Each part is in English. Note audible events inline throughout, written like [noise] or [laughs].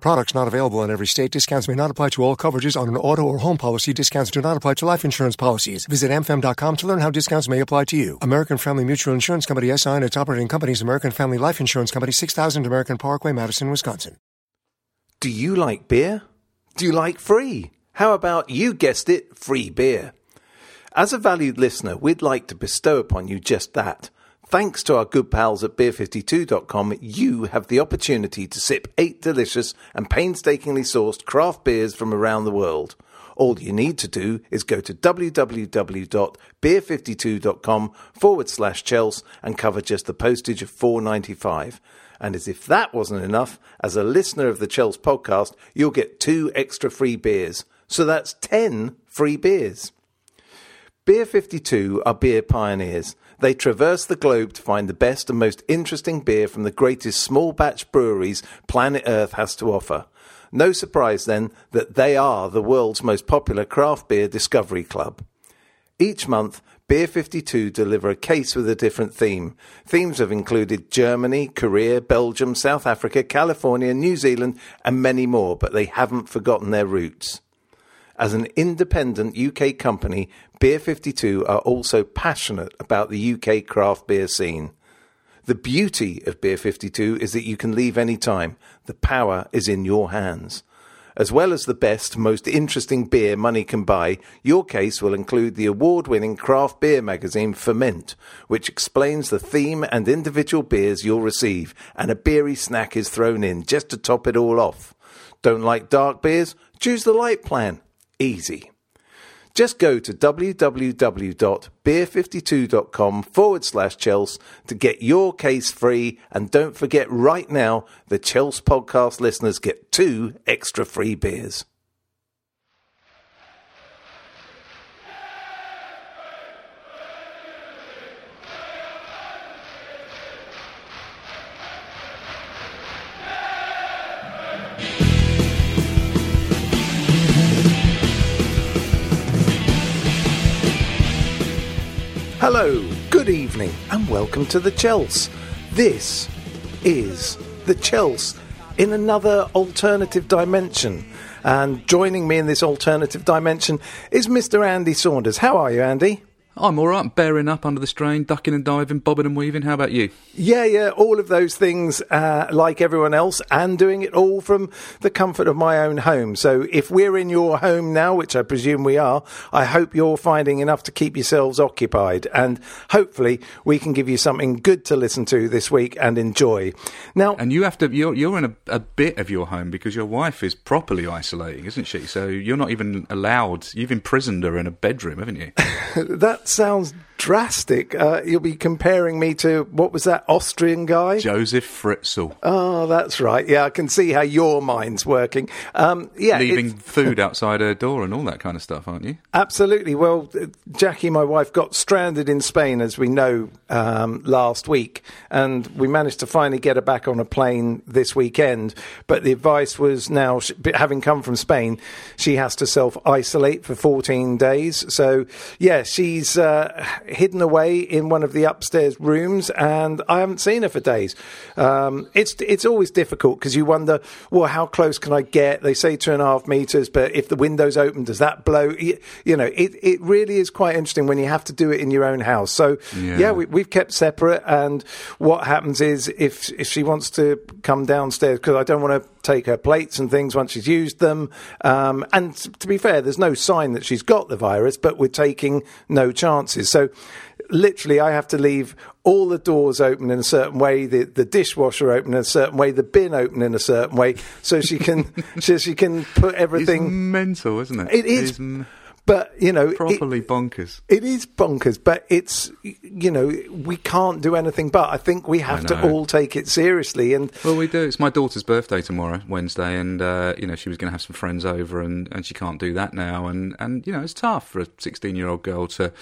Products not available in every state. Discounts may not apply to all coverages on an auto or home policy. Discounts do not apply to life insurance policies. Visit amfam.com to learn how discounts may apply to you. American Family Mutual Insurance Company SI and its operating companies American Family Life Insurance Company 6000 American Parkway, Madison, Wisconsin. Do you like beer? Do you like free? How about you guessed it, free beer? As a valued listener, we'd like to bestow upon you just that. Thanks to our good pals at beer52.com, you have the opportunity to sip eight delicious and painstakingly sourced craft beers from around the world. All you need to do is go to www.beer52.com forward slash Chels and cover just the postage of four ninety five. And as if that wasn't enough, as a listener of the Chels podcast, you'll get two extra free beers. So that's 10 free beers. Beer 52 are beer pioneers. They traverse the globe to find the best and most interesting beer from the greatest small batch breweries planet Earth has to offer. No surprise then that they are the world's most popular craft beer discovery club. Each month, Beer 52 deliver a case with a different theme. Themes have included Germany, Korea, Belgium, South Africa, California, New Zealand, and many more, but they haven't forgotten their roots. As an independent UK company, Beer 52 are also passionate about the UK craft beer scene. The beauty of Beer 52 is that you can leave any time. The power is in your hands. As well as the best, most interesting beer money can buy, your case will include the award winning craft beer magazine Ferment, which explains the theme and individual beers you'll receive, and a beery snack is thrown in just to top it all off. Don't like dark beers? Choose the light plan. Easy. Just go to www.beer52.com forward slash Chels to get your case free. And don't forget right now, the Chels podcast listeners get two extra free beers. Hello, good evening, and welcome to the Chels. This is the Chels in another alternative dimension. And joining me in this alternative dimension is Mr. Andy Saunders. How are you, Andy? I'm all right, bearing up under the strain, ducking and diving, bobbing and weaving. How about you? Yeah, yeah, all of those things uh, like everyone else, and doing it all from the comfort of my own home. So if we're in your home now, which I presume we are, I hope you're finding enough to keep yourselves occupied, and hopefully we can give you something good to listen to this week and enjoy. Now, And you have to, you're, you're in a, a bit of your home because your wife is properly isolating, isn't she? So you're not even allowed, you've imprisoned her in a bedroom, haven't you? [laughs] that sounds drastic. Uh, you'll be comparing me to what was that Austrian guy? Joseph Fritzl. Oh, that's right. Yeah, I can see how your mind's working. Um, yeah, Leaving food outside her door and all that kind of stuff, aren't you? Absolutely. Well, uh, Jackie, my wife, got stranded in Spain, as we know, um, last week, and we managed to finally get her back on a plane this weekend. But the advice was now, having come from Spain, she has to self isolate for 14 days. So, yeah, she's uh, hidden away in one of the upstairs rooms, and I haven't seen her for days. Um, it's it's always difficult because you wonder, well, how close can I get? They say two and a half meters, but if the window's open, does that blow? You, you know, it, it really is quite interesting when you have to do it in your own house. So yeah, Yeah. we, we've kept separate, and what happens is if if she wants to come downstairs because I don't want to take her plates and things once she's used them. Um, and to be fair, there's no sign that she's got the virus, but we're taking no chances. So literally, I have to leave all the doors open in a certain way, the, the dishwasher open in a certain way, the bin open in a certain way, so she can [laughs] so she can put everything. It's mental, isn't it? It is. It's m- but you know, it- bonkers. it is bonkers, but it's you know we can't do anything. But I think we have to all take it seriously. And Well, we do. It's my daughter's birthday tomorrow, Wednesday, and uh, you know she was going to have some friends over, and, and she can't do that now, and, and you know it's tough for a sixteen-year-old girl to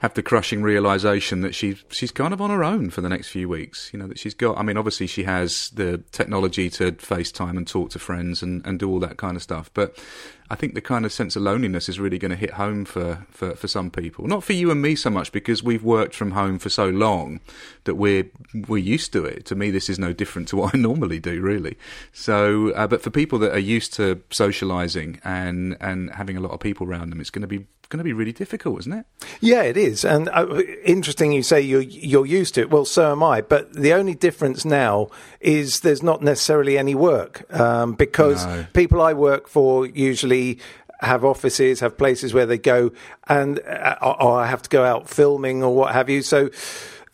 have the crushing realization that she she's kind of on her own for the next few weeks. You know that she's got. I mean, obviously she has the technology to FaceTime and talk to friends and, and do all that kind of stuff, but I think the kind of sense of loneliness is really going to hit home for, for, for some people. Not for you and me so much because we've worked from home for so long that we're we're used to it. To me, this is no different to [laughs] what I normally do, really. So, uh, but for people that are used to socialising and and having a lot of people around them, it's going to be going to be really difficult, isn't it? Yeah, it is, and uh, interesting. You say you're you're used to it. Well, so am I. But the only difference now is there's not necessarily any work um, because No. people I work for usually have offices, have places where they go, and uh, or or I have to go out filming or what have you. So.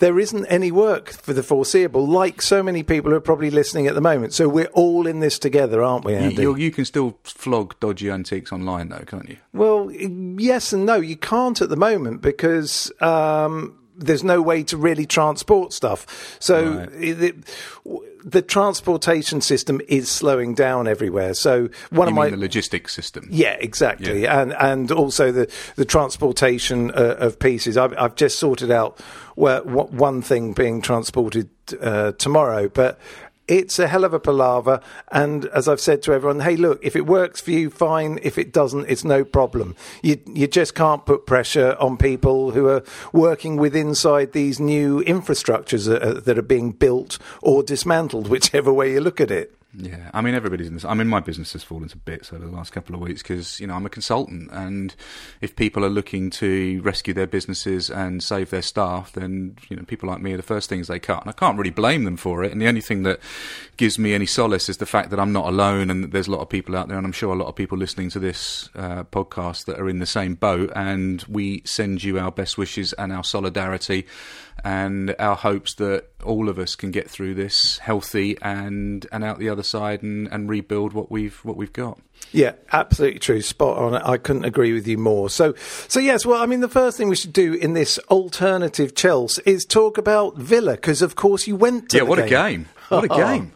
There isn't any work for the foreseeable, like so many people who are probably listening at the moment. So we're all in this together, aren't we, Andy? you, you can still flog dodgy antiques online, though, can't you? Well, yes and no. You can't at the moment because um, there's no way to really transport stuff. So Right. it, it- w- the transportation system is slowing down everywhere. So one You of my the logistics system? yeah, exactly, Yeah. and and also the the transportation uh, of pieces. I've, I've just sorted out where what, one thing being transported uh, tomorrow, but. It's a hell of a palaver, and as I've said to everyone, hey, look, if it works for you, fine. If it doesn't, it's no problem. You you just can't put pressure on people who are working with inside these new infrastructures uh, that are being built or dismantled, [laughs] whichever way you look at it. Yeah, I mean everybody's in this. I mean my business has fallen to bits over the last couple of weeks because you know I'm a consultant, and if people are looking to rescue their businesses and save their staff, then you know people like me are the first things they cut, and I can't really blame them for it. And the only thing that gives me any solace is the fact that I'm not alone, and there's a lot of people out there, and I'm sure a lot of people listening to this uh, podcast that are in the same boat. And we send you our best wishes and our solidarity and our hopes that all of us can get through this healthy and and out the other side and, and rebuild what we've what we've got. Yeah, absolutely true. Spot on. I couldn't agree with you more. So, so yes. Well, I mean, the first thing we should do in this alternative Chelsea is talk about Villa because, of course, you went to. yeah, what a game! What a [laughs] game!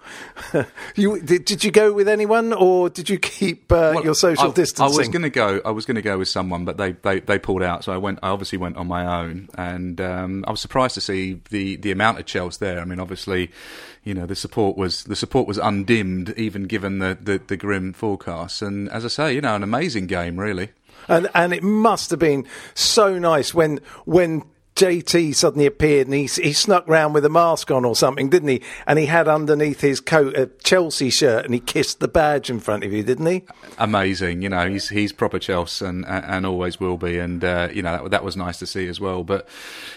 [laughs] you did, did you go with anyone or did you keep uh, Well, your social I, distancing? I was going to go. I was going to go with someone, but they, they, they pulled out. So I went. I obviously went on my own, and um, I was surprised to see the, the amount of Chelsea there. I mean, obviously, you know, the support was the support was undimmed, even given the, the, the grim forecasts. And as I say, you know, an amazing game, really. and and it must have been so nice when when. JT suddenly appeared and he, he snuck round with a mask on or something, didn't he? And he had underneath his coat a Chelsea shirt and he kissed the badge in front of you, didn't he? amazing. You know, he's he's proper Chelsea and and always will be. And uh, you know that, that was nice to see as well. But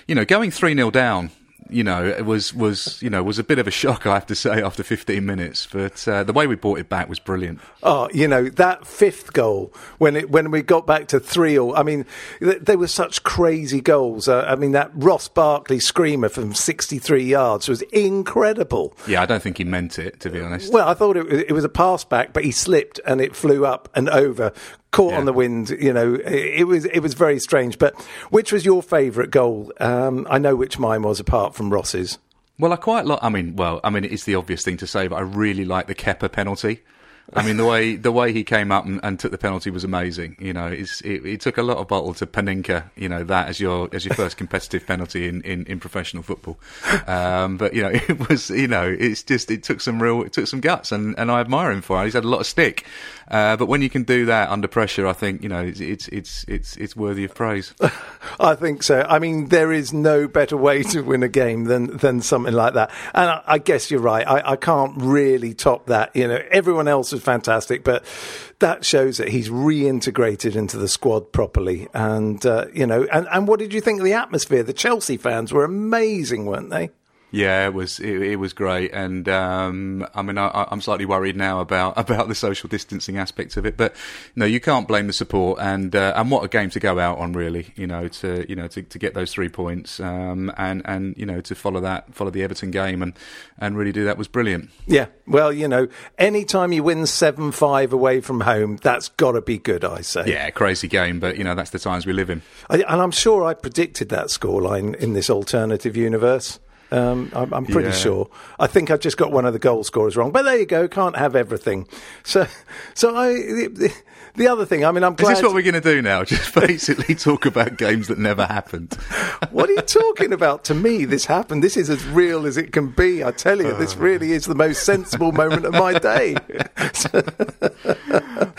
you know, going three 0 down. You know, it was was you know was a bit of a shock, I have to say, after 15 minutes. But uh, the way we brought it back was brilliant. Oh, you know that fifth goal when it when we got back to three all. I mean, th- they were such crazy goals. Uh, I mean, that Ross Barkley screamer from sixty-three yards was incredible. Yeah, I don't think he meant it, to be honest. Well, I thought it, it was a pass back, but he slipped and it flew up and over, caught Yeah. on the wind. You know, it, it was it was very strange. But which was your favourite goal? Um, I know which mine was, apart from Ross's. Well, I quite like. I mean, well, I mean, it's the obvious thing to say, but I really like the Kepa penalty. I mean, the way [laughs] the way he came up and, and took the penalty was amazing. You know, it's, it, it took a lot of bottle to Panenka. You know that as your as your [laughs] first competitive penalty in, in, in professional football. Um, but you know, [laughs] it was you know, it's just it took some real it took some guts, and, and I admire him for it. He's had a lot of stick, uh, but when you can do that under pressure, I think you know it's it's it's it's, it's worthy of praise. [laughs] I think so. I mean, there is no better way to win a game than than something like that. And I, I guess you're right. I, I can't really top that. You know, everyone else was fantastic, but that shows that he's reintegrated into the squad properly. And uh, you know, and, and what did you think of the atmosphere? The Chelsea fans were amazing, weren't they? Yeah, it was it, it was great, and um, I mean I, am slightly worried now about [laughs] about the social distancing aspects of it, but no, you can't blame the support, and uh, and what a game to go out on, really. You know, to you know to, to get those three points, um, and and you know to follow that follow the Everton game, and and really do that was brilliant. Yeah, well, you know, anytime you win seven five away from home, that's got to be good. I say. Yeah, crazy game, but you know that's the times we live in. I, and I'm sure I predicted that scoreline in this alternative universe. Um, I'm, I'm, pretty yeah. sure. I think I just got one of the goal scorers wrong, but there you go. Can't have everything. So, so I. The, the other thing, I mean, I'm glad. Is this what we're going to do now? [laughs] Just basically talk about games that never happened. what are you talking about? To me, this happened. This is as real as it can be. I tell you, this really is the most sensible moment of my day. [laughs] [laughs] so,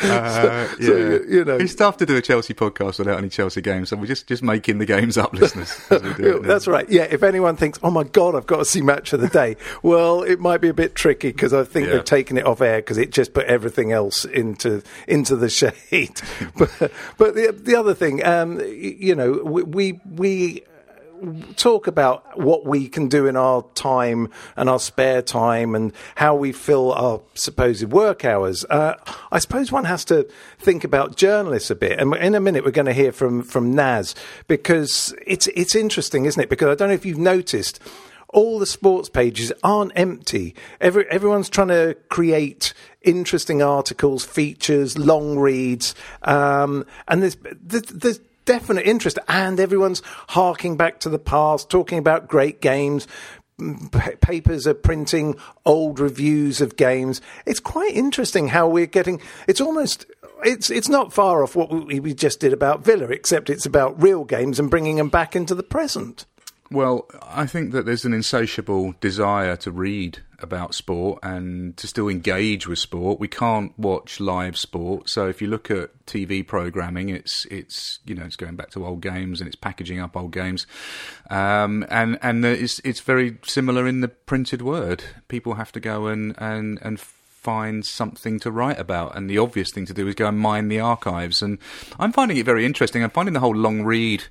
uh, yeah. So, you know, it's tough to do a Chelsea podcast without any Chelsea games, so we're just just making the games up, listeners. That's right. Yeah. If anyone thinks, "Oh my God, I've got to see match of the day," well, it might be a bit tricky because I think yeah. they've taken it off air because it just put everything else into into the shade. [laughs] but but the the other thing, um, you know, we we talk about what we can do in our time and our spare time and how we fill our supposed work hours. Uh, I suppose one has to think about journalists a bit. And in a minute, we're going to hear from, from Naz because it's, it's interesting, isn't it? Because I don't know if you've noticed all the sports pages aren't empty. Every, everyone's trying to create interesting articles, features, long reads, um, and there's, there's definite interest, and everyone's harking back to the past, talking about great games. Papers are printing old reviews of games. It's quite interesting how we're getting. It's almost it's it's not far off what we just did about Villa, except it's about real games and bringing them back into the present. Well, I think that there's an insatiable desire to read about sport and to still engage with sport. We can't watch live sport, so if you look at TV programming, it's it's you know it's going back to old games and it's packaging up old games, um, and and it's it's very similar in the printed word. People have to go and and and find something to write about. And the obvious thing to do is go and mine the archives. And I'm finding it very interesting. I'm finding the whole long read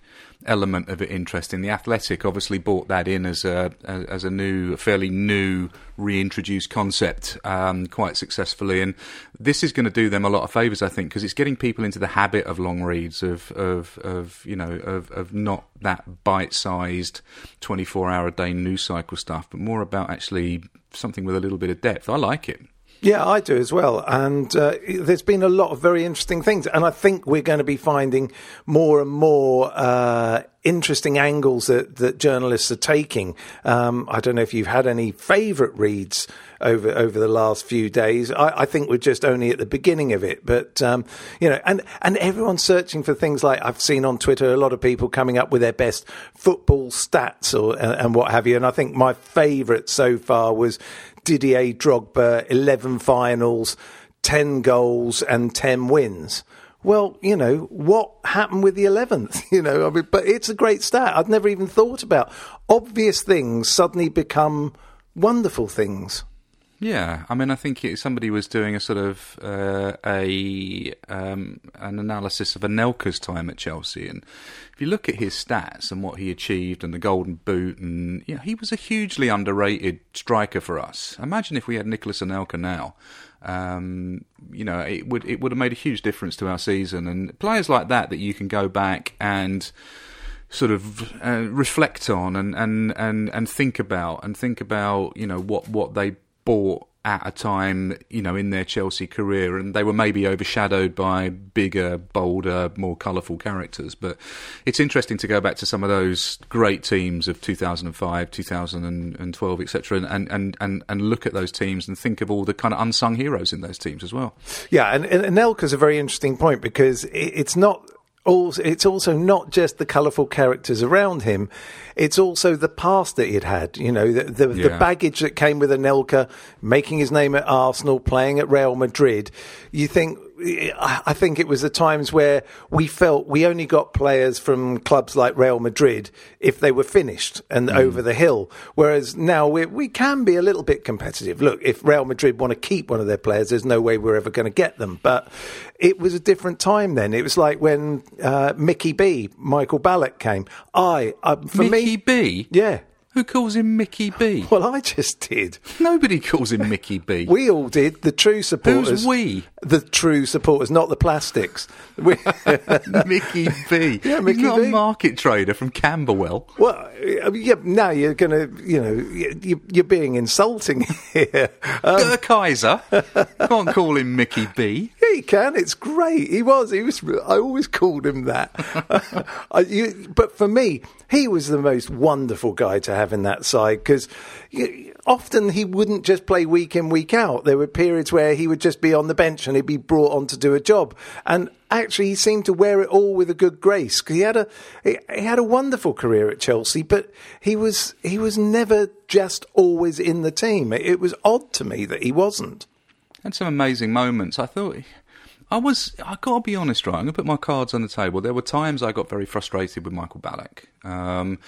element of it interesting. The Athletic obviously brought that in as a as a new, fairly new, reintroduced concept um, quite successfully, and this is going to do them a lot of favours, I think, because it's getting people into the habit of long reads, of of of you know of of not that bite-sized, twenty-four hour a day news cycle stuff, but more about actually something with a little bit of depth. I like it. Yeah, I do as well. And uh, there's been a lot of very interesting things. And I think we're going to be finding more and more uh, interesting angles that, that journalists are taking. Um, I don't know if you've had any favourite reads over over the last few days. I, I, think we're just only at the beginning of it, but um, you know, and and everyone's searching for things like I've seen on Twitter a lot of people coming up with their best football stats or and what have you. And I think my favourite so far was Didier Drogba, 11 finals, 10 goals, and 10 wins. Well, you know, what happened with the 11th? [laughs] You know, I mean, but it's a great stat. I'd never even thought about. Obvious things suddenly become wonderful things. Yeah, I mean, I think it, somebody was doing a sort of uh, a um, an analysis of Anelka's time at Chelsea, and if you look at his stats and what he achieved and the Golden Boot, and you know, he was a hugely underrated striker for us. Imagine if we had Nicolas Anelka now. Um, you know, it would it would have made a huge difference to our season, and players like that that you can go back and sort of uh, reflect on and, and, and, and think about and think about you know what, what they bought at a time, you know, in their Chelsea career, and they were maybe overshadowed by bigger, bolder, more colourful characters. But it's interesting to go back to some of those great teams of 2005, 2012, etc., and, and, and, and look at those teams and think of all the kind of unsung heroes in those teams as well. Yeah, and, Anelka's a very interesting point because it's not also, it's also not just the colourful characters around him; it's also the past that he'd had. You know, the the, yeah. the, baggage that came with Anelka, making his name at Arsenal, playing at Real Madrid. You think I think it was the times where we felt we only got players from clubs like Real Madrid if they were finished and mm. over the hill. Whereas now we we can be a little bit competitive. Look, if Real Madrid want to keep one of their players, there's no way we're ever going to get them. But it was a different time then. It was like when uh, Mickey B, Michael Ballack came. I uh, for Mickey me, B, yeah. Who calls him Mickey B? [laughs] Well, I just did. Nobody calls him Mickey B. [laughs] We all did. The true supporters. Who's we? The true supporters, not the plastics. [laughs] We, Mickey B. Yeah, Mickey He's not B. a market trader from Camberwell. well, mean, yeah, now you're going to, you know, you, you're being insulting here. Um, Der Kaiser. Can't call him Mickey B. Yeah, he can. It's great. He was. He was. I always called him that. I, you, but for me, he was the most wonderful guy to have in that side because often he wouldn't just play week in week out. There were periods where he would just be on the bench and he'd be brought on to do a job. And actually, he seemed to wear it all with a good grace. he had a he, he had a wonderful career at Chelsea, but he was he was never just always in the team. It, it was odd to me that he wasn't. Had some amazing moments. I thought. I was. I got to be honest, right? I'm gonna put my cards on the table. There were times I got very frustrated with Michael Ballack. Um,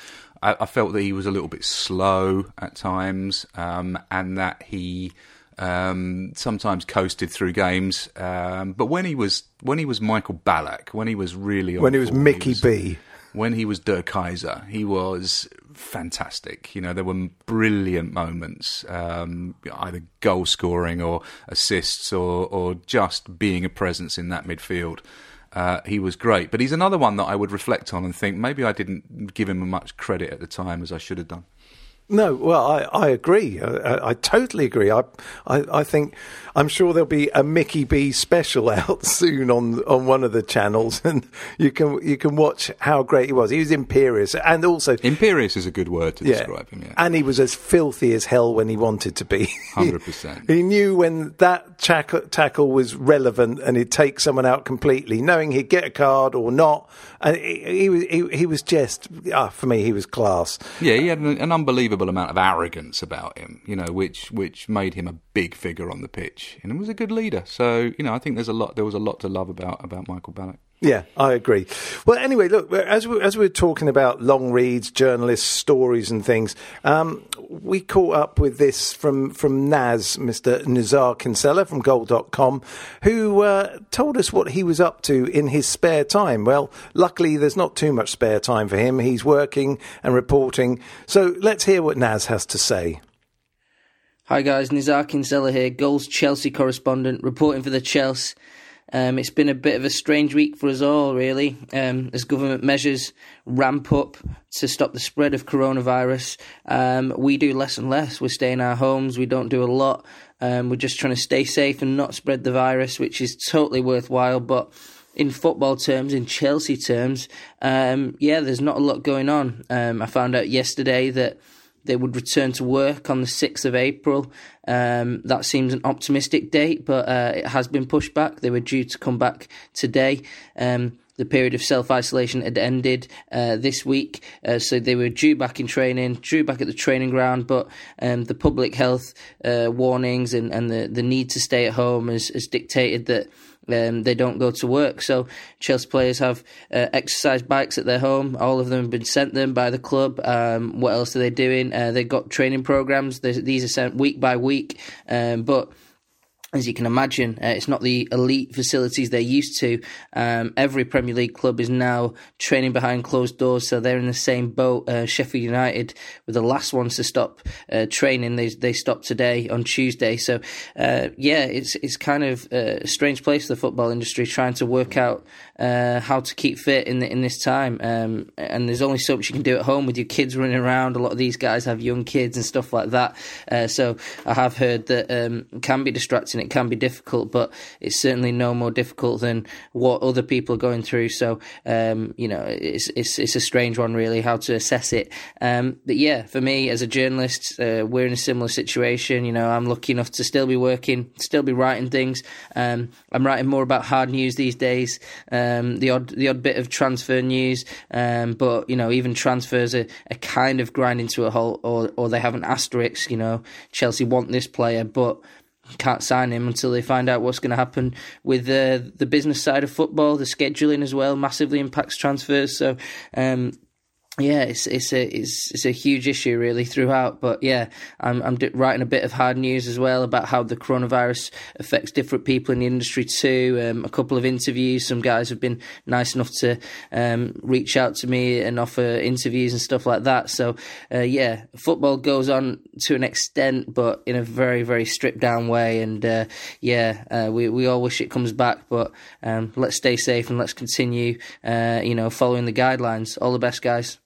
I, I felt that he was a little bit slow at times, um, and that he um, sometimes coasted through games. Um, but when he was when he was Michael Ballack, when he was really on When he was Mickey B. when he was Der Kaiser, he was fantastic. You know, there were brilliant moments, um, either goal scoring or assists or, or just being a presence in that midfield. Uh, he was great. But he's another one that I would reflect on and think maybe I didn't give him much credit at the time as I should have done. No, well, I, I agree. I, I, totally agree. I, I, I think I'm sure there'll be a Mickey B special [laughs] out soon on on one of the channels, and you can you can watch how great he was. He was imperious, and also Imperious is a good word to describe him, yeah. and he was as filthy as hell when he wanted to be. 100%. [laughs] he knew when that tackle, tackle was relevant, and he'd take someone out completely, knowing he'd get a card or not. He, he was he, he was just ah, for me, he was class. Yeah, he had an, an unbelievable amount of arrogance about him, you know, which which made him a big figure on the pitch, and he was a good leader. So, you know, I think there's a lot. There was a lot to love about about Michael Ballack. Yeah, I agree. Well, anyway, look, as we, as we we're talking about long reads, journalists, stories, and things, um, we caught up with this from from Naz, Mr. Nizaar Kinsella from Goal.com, who uh, told us what he was up to in his spare time. Well, luckily, there's not too much spare time for him. He's working and reporting. So let's hear what Naz has to say. Hi guys, Nizaar Kinsella here, Goals Chelsea correspondent, reporting for the Chelsea. Um, it's been a bit of a strange week for us all, really, um, as government measures ramp up to stop the spread of coronavirus. Um, we do less and less. We stay in our homes. We don't do a lot. Um, we're just trying to stay safe and not spread the virus, which is totally worthwhile. But in football terms, in Chelsea terms, um, yeah, there's not a lot going on. Um, I found out yesterday that they would return to work on the 6th of April. Um, that seems an optimistic date, but uh, it has been pushed back. They were due to come back today. Um, the period of self isolation had ended uh, this week, uh, so they were due back in training, due back at the training ground. But um, the public health uh, warnings and, and the, the need to stay at home has, has dictated that um, they don't go to work. So Chelsea players have uh, exercise bikes at their home. All of them have been sent them by the club. Um, what else are they doing? Uh, they've got training programs. There's, these are sent week by week, um, but as you can imagine, uh, it's not the elite facilities they're used to. Um, every Premier League club is now training behind closed doors, so they're in the same boat. Uh, Sheffield United were the last ones to stop uh, training. They they stopped today on Tuesday. So uh, yeah, it's it's kind of uh, a strange place for the football industry trying to work out uh, how to keep fit in the, in this time. Um, and there's only so much you can do at home with your kids running around. A lot of these guys have young kids and stuff like that. so I have heard that um, it can be distracting it can be difficult, but it's certainly no more difficult than what other people are going through. So, um, you know, it's, it's it's a strange one, really, how to assess it. Um, but yeah, for me as a journalist, uh, we're in a similar situation. You know, I'm lucky enough to still be working, still be writing things. Um, I'm writing more about hard news these days, um, the odd the odd bit of transfer news, um, but you know, even transfers are, are kind of grinding to a halt, or or they have an asterisk. You know, Chelsea want this player, but can't sign him until they find out what's going to happen with uh, the business side of football. The scheduling as well massively impacts transfers. So, um, yeah, it's it's a it's it's a huge issue really throughout. But yeah, I'm I'm writing a bit of hard news as well about how the coronavirus affects different people in the industry too. Um, a couple of interviews. Some guys have been nice enough to um, reach out to me and offer interviews and stuff like that. So uh, yeah, football goes on to an extent, but in a very very stripped down way. And uh, yeah, uh, we we all wish it comes back, but um, let's stay safe and let's continue. Uh, you know, following the guidelines. All the best, guys.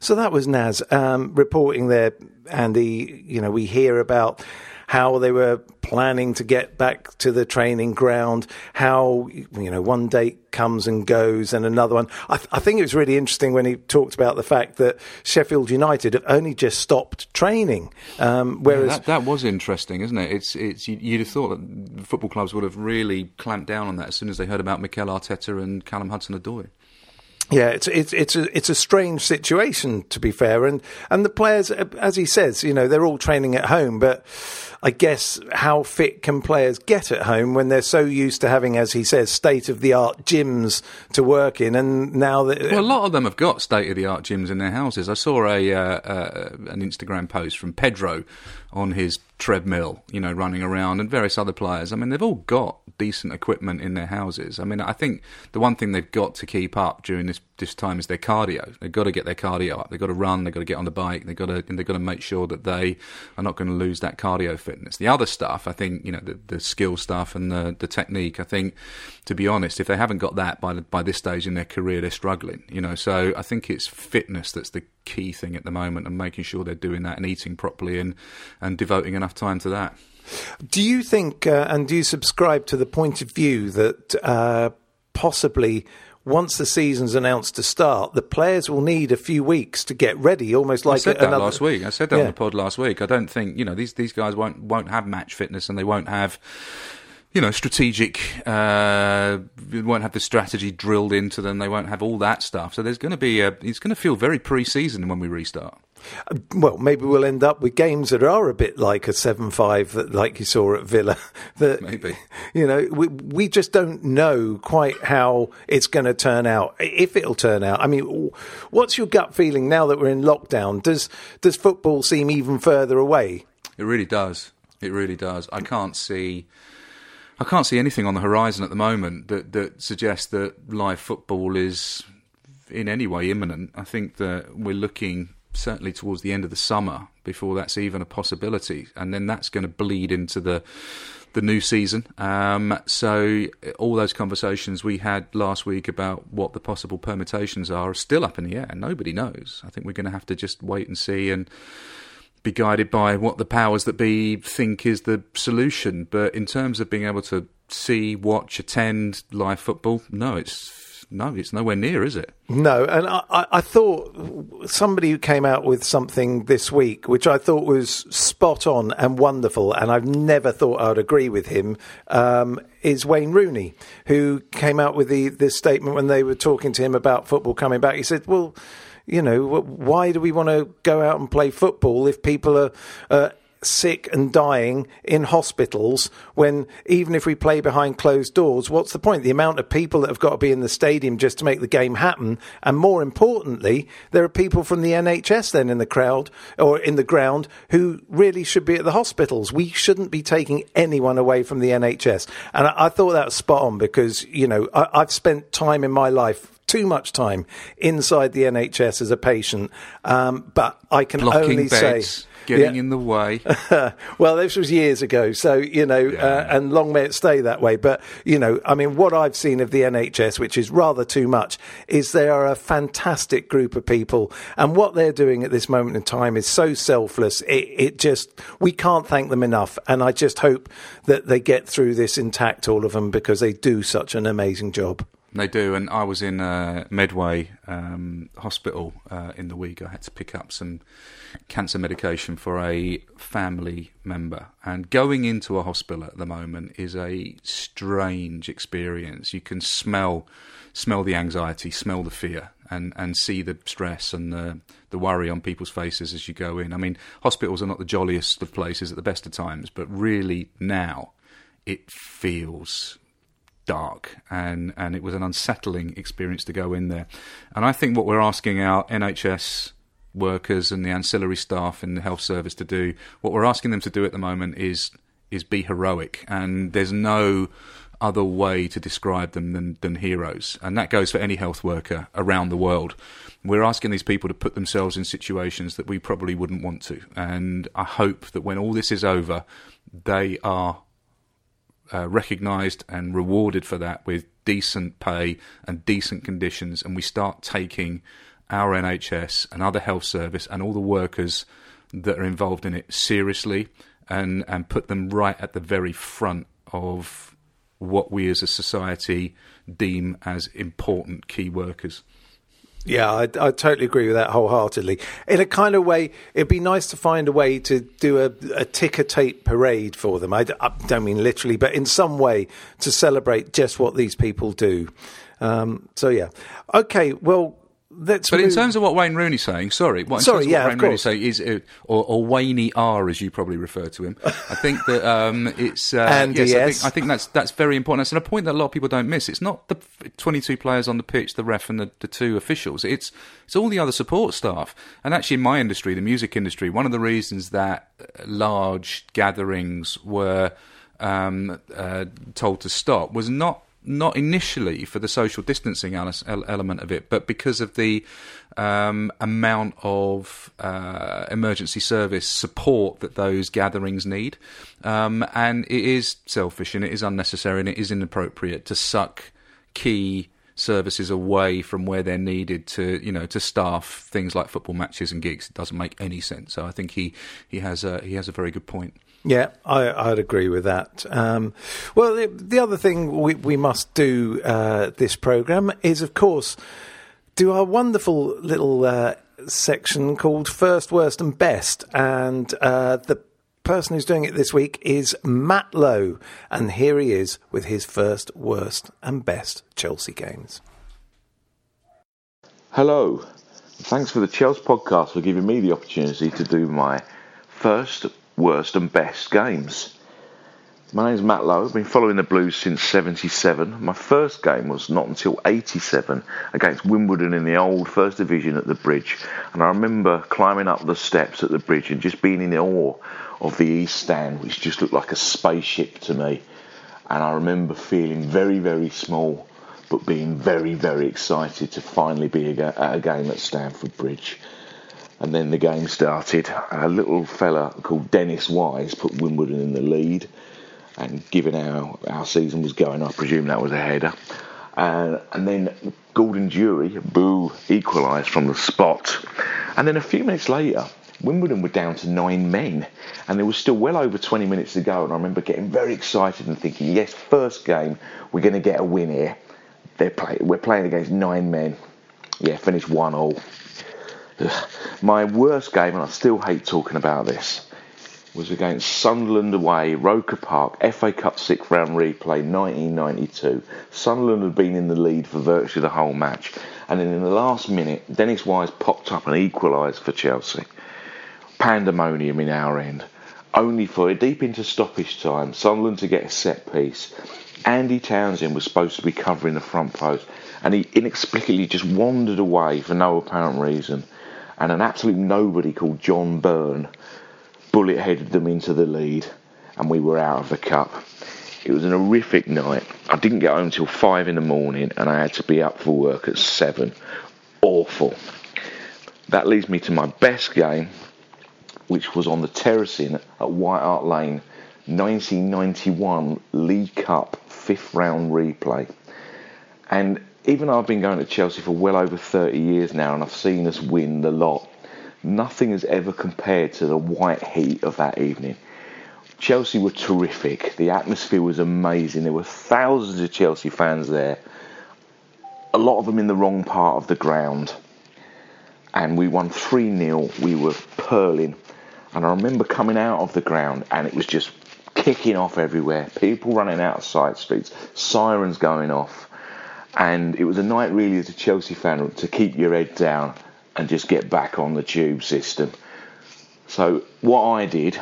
So that was Naz um, reporting there, Andy. You know, we hear about how they were planning to get back to the training ground, how, you know, one date comes and goes and another one. I, th- I, think it was really interesting when he talked about the fact that Sheffield United have only just stopped training. Um, whereas. Yeah, that, that, was interesting, isn't it? It's, it's, you'd have thought that football clubs would have really clamped down on that as soon as they heard about Mikel Arteta and Callum Hudson-Odoi. Yeah, it's it's it's a it's a strange situation to be fair, and and the players, as he says, you know, they're all training at home, but I guess how fit can players get at home when they're so used to having, as he says, state of the art gyms to work in, and now that well, a lot of them have got state of the art gyms in their houses. I saw a uh, uh, an Instagram post from Pedro on his treadmill, you know, running around, and various other players. I mean, they've all got decent equipment in their houses. I mean, I think the one thing they've got to keep up during this this time is their cardio. They've got to get their cardio up. They've got to run. They've got to get on the bike. They've got to and they've got to make sure that they are not going to lose that cardio fitness. The other stuff, I think, you know, the, the skill stuff and the the technique. I think, to be honest, if they haven't got that by by this stage in their career, they're struggling. You know, so I think it's fitness that's the key thing at the moment, and making sure they're doing that and eating properly and and devoting enough time to that. Do you think, uh, and do you subscribe to the point of view that uh, possibly once the season's announced to start, the players will need a few weeks to get ready, almost like I said a, that another... last week. I said that yeah. on the pod last week. I don't think you know these these guys won't won't have match fitness and they won't have you know, strategic, uh, won't have the strategy drilled into them. They won't have all that stuff. So there's going to be a, it's going to feel very pre-season when we restart. Well, maybe we'll end up with games that are a bit like a seven-five, that like you saw at Villa. [laughs] That maybe [laughs] you know, we we just don't know quite how it's going to turn out. If it'll turn out, I mean, what's your gut feeling now that we're in lockdown? Does does football seem even further away? It really does. It really does. I can't see. I can't see anything on the horizon at the moment that, that suggests that live football is in any way imminent. I think that we're looking certainly towards the end of the summer before that's even a possibility, and then that's going to bleed into the the new season. Um, so all those conversations we had last week about what the possible permutations are are still up in the air. Nobody knows. I think we're going to have to just wait and see and be guided by what the powers that be think is the solution. But in terms of being able to see, watch, attend live football, no, it's no, it's nowhere near, is it? No, and I, I thought somebody who came out with something this week, which I thought was spot on and wonderful, and I've never thought I'd agree with him, um, is Wayne Rooney, who came out with the this statement when they were talking to him about football coming back. He said, "Well." You know, why do we want to go out and play football if people are uh, sick and dying in hospitals when even if we play behind closed doors, what's the point? The amount of people that have got to be in the stadium just to make the game happen. And more importantly, there are people from the NHS then in the crowd or in the ground who really should be at the hospitals. We shouldn't be taking anyone away from the NHS. And I, I thought that was spot on because, you know, I, I've spent time in my life too much time inside the NHS as a patient. Um, but I can Blocking only beds. say getting yeah. in the way. [laughs] well, this was years ago, so you know, yeah. uh, and long may it stay that way. But you know, I mean, what I've seen of the NHS, which is rather too much, is they are a fantastic group of people, and what they're doing at this moment in time is so selfless. It, it just we can't thank them enough, and I just hope that they get through this intact, all of them, because they do such an amazing job. They do, and I was in uh, Medway um, Hospital uh, in the week. I had to pick up some cancer medication for a family member, and going into a hospital at the moment is a strange experience. You can smell smell the anxiety, smell the fear, and, and see the stress and the the worry on people's faces as you go in. I mean, hospitals are not the jolliest of places at the best of times, but really now it feels dark and, and it was an unsettling experience to go in there. And I think what we're asking our NHS workers and the ancillary staff in the health service to do, what we're asking them to do at the moment is is be heroic. And there's no other way to describe them than, than heroes. And that goes for any health worker around the world. We're asking these people to put themselves in situations that we probably wouldn't want to. And I hope that when all this is over, they are uh, recognised and rewarded for that with decent pay and decent conditions, and we start taking our NHS and other health service and all the workers that are involved in it seriously and and put them right at the very front of what we as a society deem as important key workers. Yeah, I, I, totally agree with that wholeheartedly. In a kind of way, it'd be nice to find a way to do a, a ticker tape parade for them. I, don't mean literally, but in some way to celebrate just what these people do. Um, so, yeah. Okay, well, Let's but move. in terms of what Wayne Rooney's saying, sorry, what, in sorry, terms of yeah, what Wayne Rooney's saying is, uh, or, or Wayne R, as you probably refer to him. I think that um, it's uh, [laughs] and yes. I, think, I think that's that's very important. It's a point that a lot of people don't miss. It's not the 22 players on the pitch, the ref, and the, the two officials. It's it's all the other support staff. And actually, in my industry, the music industry, one of the reasons that large gatherings were um, uh, told to stop was not not initially for the social distancing element of it, but because of the um, amount of uh, emergency service support that those gatherings need. Um, and it is selfish and it is unnecessary and it is inappropriate to suck key services away from where they're needed to you know to staff things like football matches and gigs. It doesn't make any sense. So i think he he has a he has a very good point yeah, I, would agree with that. Um, well, the, the, other thing we, we must do uh, this program is, of course, do our wonderful little uh, section called First, Worst, and Best. And uh, the person who's doing it this week is Matt Lowe. And here he is with his first, worst, and best Chelsea games. Hello. Thanks for the Chelsea podcast for giving me the opportunity to do my first, worst and best games. My name's Matt Lowe. I've been following the Blues since 77. My first game was not until 87 against Wimbledon in the old First Division at the Bridge. And I remember climbing up the steps at the bridge and just being in awe of the East Stand, which just looked like a spaceship to me. And I remember feeling very, very small, but being very, very excited to finally be at a game at Stamford Bridge and then the game started. A little fella called Dennis Wise put Wimbledon in the lead, and given how our season was going, I presume that was a header. Uh, and then Gordon Durie, boo, equalised from the spot. And then a few minutes later, Wimbledon were down to nine men, and there was still well over 20 minutes to go. And I remember getting very excited and thinking, yes, first game, we're going to get a win here. Play- we're playing against nine men. Yeah, finished one all. My worst game, and I still hate talking about this, was against Sunderland away, Roker Park, FA Cup sixth round replay, 1992. Sunderland had been in the lead for virtually the whole match, and then in the last minute, Dennis Wise popped up and equalised for Chelsea. Pandemonium in our end. Only for deep into stoppage time, Sunderland to get a set piece. Andy Townsend was supposed to be covering the front post, and he inexplicably just wandered away for no apparent reason and an absolute nobody called John Byrne bullet headed them into the lead, and we were out of the cup. It was an horrific night. I didn't get home till five in the morning, and I had to be up for work at seven. Awful. That leads me to my best game, which was on the terracing at White Hart Lane, 1991 League Cup fifth round replay. And even though I've been going to Chelsea for well over 30 years now and I've seen us win the lot, nothing has ever compared to the white heat of that evening. Chelsea were terrific. The atmosphere was amazing. There were thousands of Chelsea fans there, a lot of them in the wrong part of the ground. And we won 3 0. We were purling. And I remember coming out of the ground and it was just kicking off everywhere. People running out of side streets, sirens going off and it was a night really as a Chelsea fan to keep your head down and just get back on the tube system. So what I did,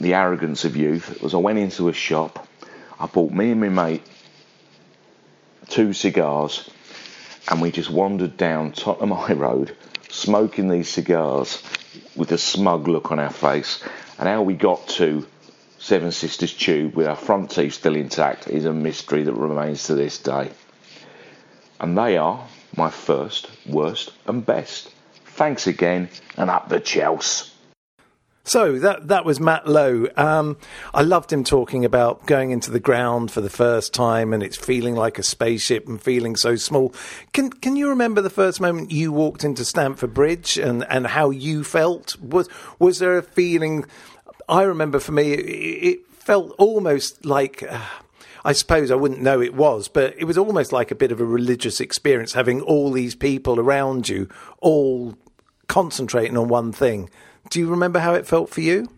the arrogance of youth, was I went into a shop, I bought me and my mate two cigars, and we just wandered down Tottenham [laughs] High Road, smoking these cigars with a smug look on our face. And how we got to Seven Sisters Tube with our front teeth still intact is a mystery that remains to this day. And they are my first, worst, and best. Thanks again, and up the Chelsea. So that that was Matt Lowe. Um, I loved him talking about going into the ground for the first time and it's feeling like a spaceship and feeling so small. Can can you remember the first moment you walked into Stamford Bridge and, and how you felt? Was was there a feeling? I remember for me, it, it felt almost like. Uh, I suppose I wouldn't know it was, but it was almost like a bit of a religious experience having all these people around you, all concentrating on one thing. Do you remember how it felt for you?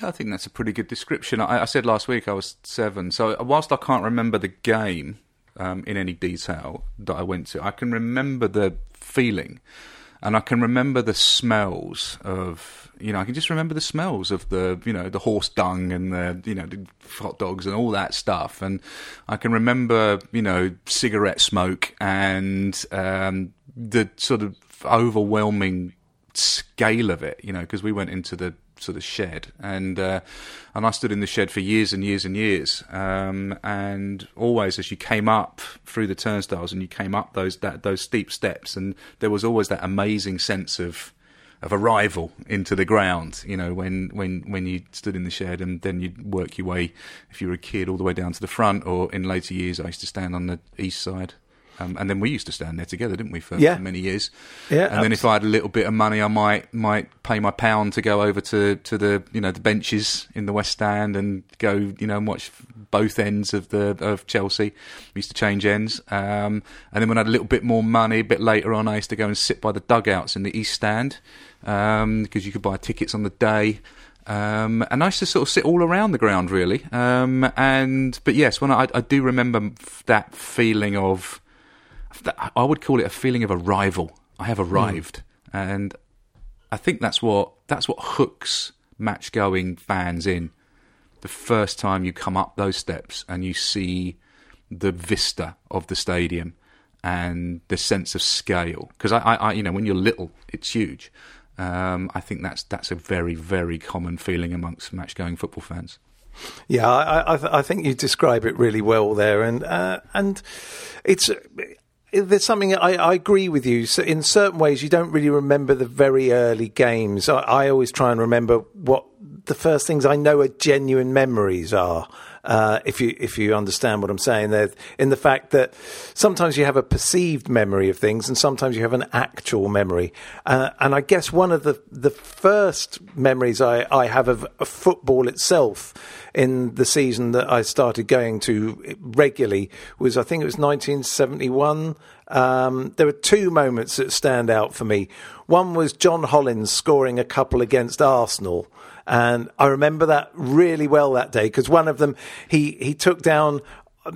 I think that's a pretty good description. I, I, said last week I was seven, so whilst I can't remember the game um, in any detail that I went to, I can remember the feeling, and I can remember the smells of you know I can just remember the smells of the you know the horse dung and the you know the hot dogs and all that stuff, and I can remember you know cigarette smoke and um, the sort of overwhelming scale of it, you know, because we went into the sort of shed. And uh, and I stood in the shed for years and years and years. Um, and always as you came up through the turnstiles and you came up those that those steep steps and there was always that amazing sense of of arrival into the ground you know when when when you stood in the shed and then you'd work your way if you were a kid all the way down to the front or in later years I used to stand on the east side um, and then we used to stand there together, didn't we, for, yeah. for many years? Yeah. And absolutely. then if I had a little bit of money, I might might pay my pound to go over to, to the you know the benches in the West Stand and go you know and watch both ends of the of Chelsea. We used to change ends. Um, and then when I had a little bit more money, a bit later on, I used to go and sit by the dugouts in the East Stand because um, you could buy tickets on the day. Um, and I used to sort of sit all around the ground, really. Um, and but yes, when I, I do remember that feeling of I would call it a feeling of arrival. I have arrived, mm. and I think that's what that's what hooks match going fans in. The first time you come up those steps and you see the vista of the stadium and the sense of scale, because I, I, I, you know, when you're little, it's huge. Um, I think that's that's a very very common feeling amongst match going football fans. Yeah, I, I, I, think you describe it really well there, and uh, and it's there's something I, I, agree with you. So in certain ways, you don't really remember the very early games. I, I, always try and remember what the first things I know are genuine memories are. Uh, if you if you understand what I'm saying there, in the fact that sometimes you have a perceived memory of things, and sometimes you have an actual memory. Uh, and I guess one of the the first memories I, I have of, of football itself in the season that I started going to regularly was I think it was 1971. Um, there were two moments that stand out for me. One was John Hollins scoring a couple against Arsenal. And I remember that really well that day because one of them, he, he took down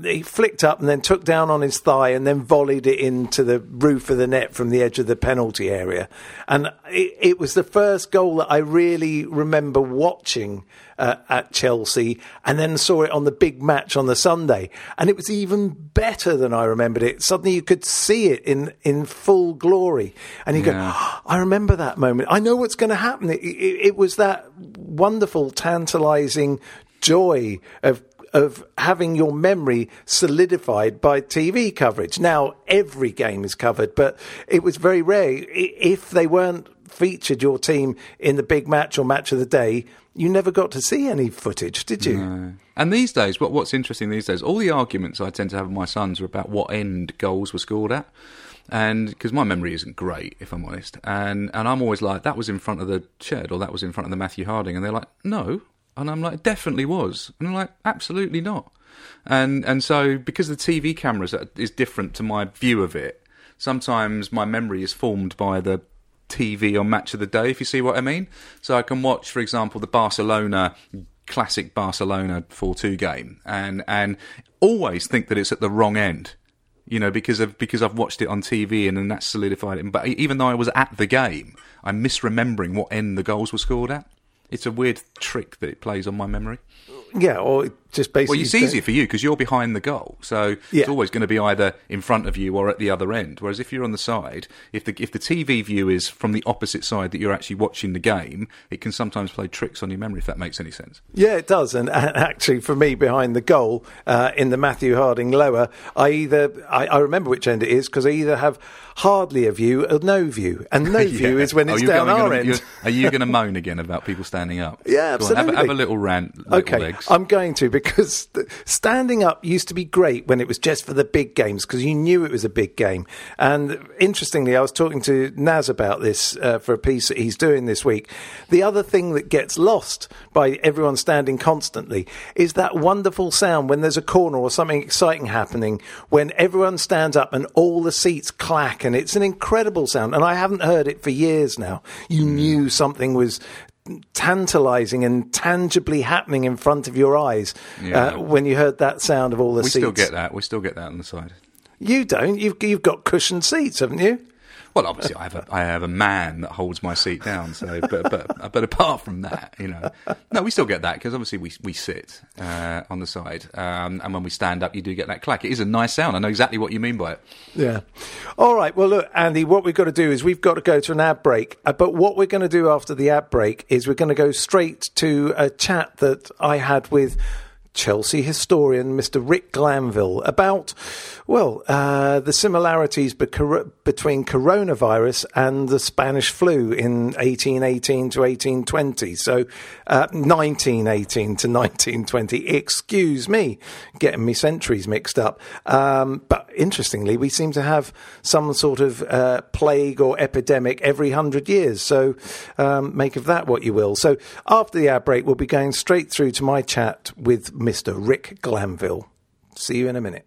he flicked up and then took down on his thigh and then volleyed it into the roof of the net from the edge of the penalty area. And it, it was the first goal that I really remember watching uh, at Chelsea and then saw it on the big match on the Sunday. And it was even better than I remembered it. Suddenly you could see it in, in full glory. And you yeah. go, oh, I remember that moment. I know what's going to happen. It, it, it was that wonderful, tantalizing joy of of having your memory solidified by TV coverage. Now, every game is covered, but it was very rare. If they weren't featured, your team, in the big match or match of the day, you never got to see any footage, did you? No. And these days, what, what's interesting these days, all the arguments I tend to have with my sons are about what end goals were scored at and because my memory isn't great, if I'm honest, and and I'm always like that was in front of the shed or that was in front of the Matthew Harding, and they're like, no, and I'm like, definitely was. And I'm like, absolutely not. And and so because the TV cameras is different to my view of it, sometimes my memory is formed by the TV on Match of the Day, if you see what I mean. So I can watch, for example, the Barcelona classic Barcelona 4-2 game and and always think that it's at the wrong end. You know, because of because I've watched it on TV and then that's solidified it. But even though I was at the game, I'm misremembering what end the goals were scored at. It's a weird trick that it plays on my memory. Yeah, or just basically. Well, it's easier for you because you're behind the goal, so Yeah. it's always going to be either in front of you or at the other end. Whereas if you're on the side, if the if the TV view is from the opposite side that you're actually watching the game, it can sometimes play tricks on your memory. If that makes any sense. Yeah, it does. And, and actually, for me, behind the goal uh, in the Matthew Harding lower, I either I, I remember which end it is because I either have hardly a view or no view, and no [laughs] view is when Oh, it's you're down our gonna- end. you're- you going to moan again about people standing up? [laughs] Yeah, Go on, have a- have, a little rant. Little Okay, legs. I'm going to because th- standing up used to be great when it was just for the big games because you knew it was a big game. And interestingly, I was talking to Naz about this uh, for a piece that he's doing this week. The other thing that gets lost by everyone standing constantly is that wonderful sound when there's a corner or something exciting happening when everyone stands up and all the seats clack and it's an incredible sound. And I haven't heard it for years now. You Hmm. knew something was tantalizing and tangibly happening in front of your eyes Yeah. uh, when you heard that sound of all the we seats. We still get that. We still get that on the side. You don't. You've you've got cushioned seats, haven't you? Well, obviously, I have a I have a man that holds my seat down. So, but but but apart from that, you know, no, we still get that because obviously we we sit uh, on the side, um, and when we stand up, you do get that clack. It is a nice sound. I know exactly what you mean by it. Yeah. All right. Well, look, Andy, what we've got to do is we've got to go to an ad break. Uh, but what we're going to do after the ad break is we're going to go straight to a chat that I had with Chelsea historian Mr. Rick Glanvill about, well, uh, the similarities between coronavirus and the Spanish flu in 1818 to 1820. So, uh, 1918 to 1920. Excuse me, getting me centuries mixed up. Um, but interestingly, we seem to have some sort of uh, plague or epidemic every hundred years. So, um, make of that what you will. So, after the ad break, we'll be going straight through to my chat with Mr. Rick Glanvill. See you in a minute.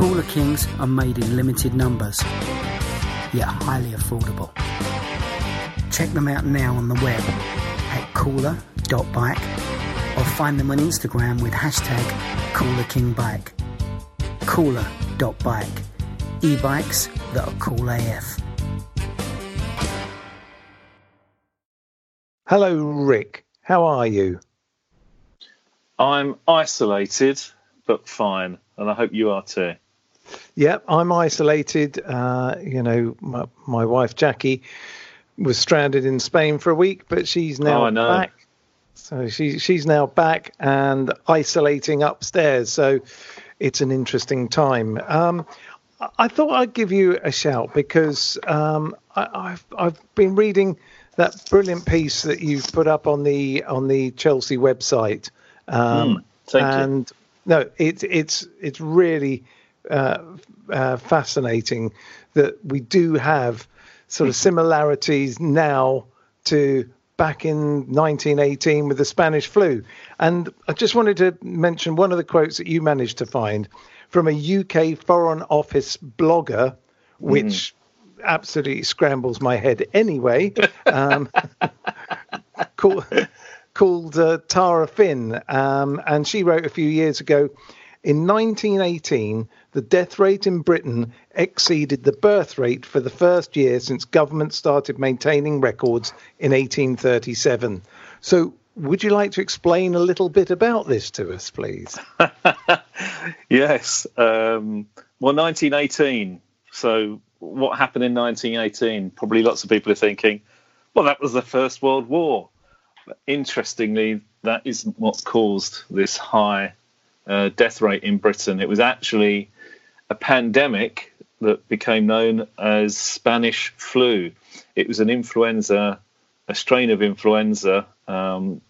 Cooler Kings are made in limited numbers, yet highly affordable. Check them out now on the web at cooler.bike or find them on Instagram with hashtag coolerkingbike. Cooler.bike. E-bikes that are cool AF. Hello, Rick. How are you? I'm isolated, but fine, and I hope you are too. Yep, I'm isolated. Uh, you know, my, my wife Jackie was stranded in Spain for a week, but she's now Oh, back. So she, she's now back and isolating upstairs. So it's an interesting time. Um, I- thought I'd give you a shout because um, I, I've I've been reading that brilliant piece that you've put up on the on the Chelsea website. Um, Hmm, thank you. and no, it's it's it's really uh, uh, fascinating that we do have sort of similarities now to back in 1918 with the Spanish flu. And I just wanted to mention one of the quotes that you managed to find from a UK Foreign Office blogger, which absolutely scrambles my head anyway. [laughs] Um, called, called uh, Tara Finn, um, and she wrote a few years ago. In 1918, the death rate in Britain exceeded the birth rate for the first year since government started maintaining records in 1837. So would you like to explain a little bit about this to us, please? [laughs] yes. Um, well, 1918. So, what happened in 1918? Probably lots of people are thinking, well, that was the First World War. But interestingly, that isn't what caused this high uh, death rate in Britain. It was actually a pandemic that became known as Spanish flu. It was an influenza, a strain of influenza um,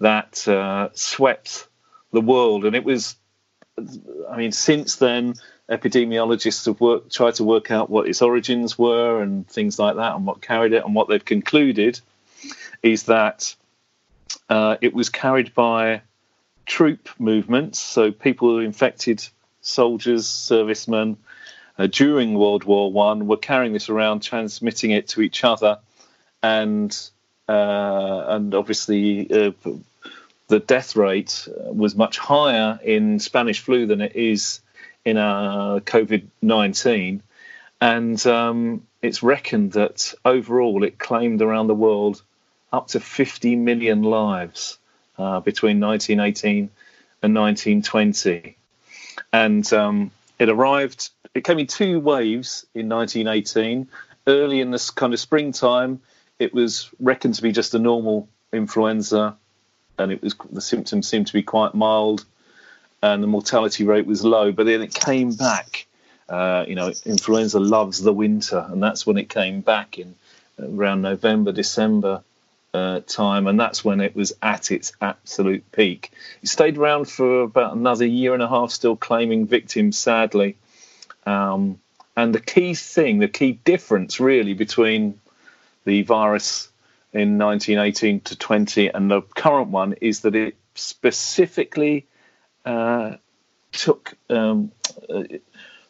that uh, swept the world, and it was. I mean, since then, epidemiologists have worked, tried to work out what its origins were and things like that, and what carried it. And what they've concluded is that uh, it was carried by troop movements, so people who infected soldiers, servicemen uh, during World War One were carrying this around, transmitting it to each other, and uh, and obviously uh, the death rate was much higher in Spanish flu than it is in uh, COVID nineteen, and um, it's reckoned that overall it claimed around the world up to 50 million lives uh, between 1918 and 1920. And um, it arrived, it came in two waves in 1918. Early in this kind of springtime, it was reckoned to be just a normal influenza, and it was the symptoms seemed to be quite mild, and the mortality rate was low. But then it came back. Uh, you know, influenza loves the winter, and that's when it came back in around November, December uh, time, and that's when it was at its absolute peak. It stayed around for about another year and a half, still claiming victims, sadly. Um, and the key thing, the key difference really between the virus in 1918 to 20 and the current one is that it specifically uh, took um, uh,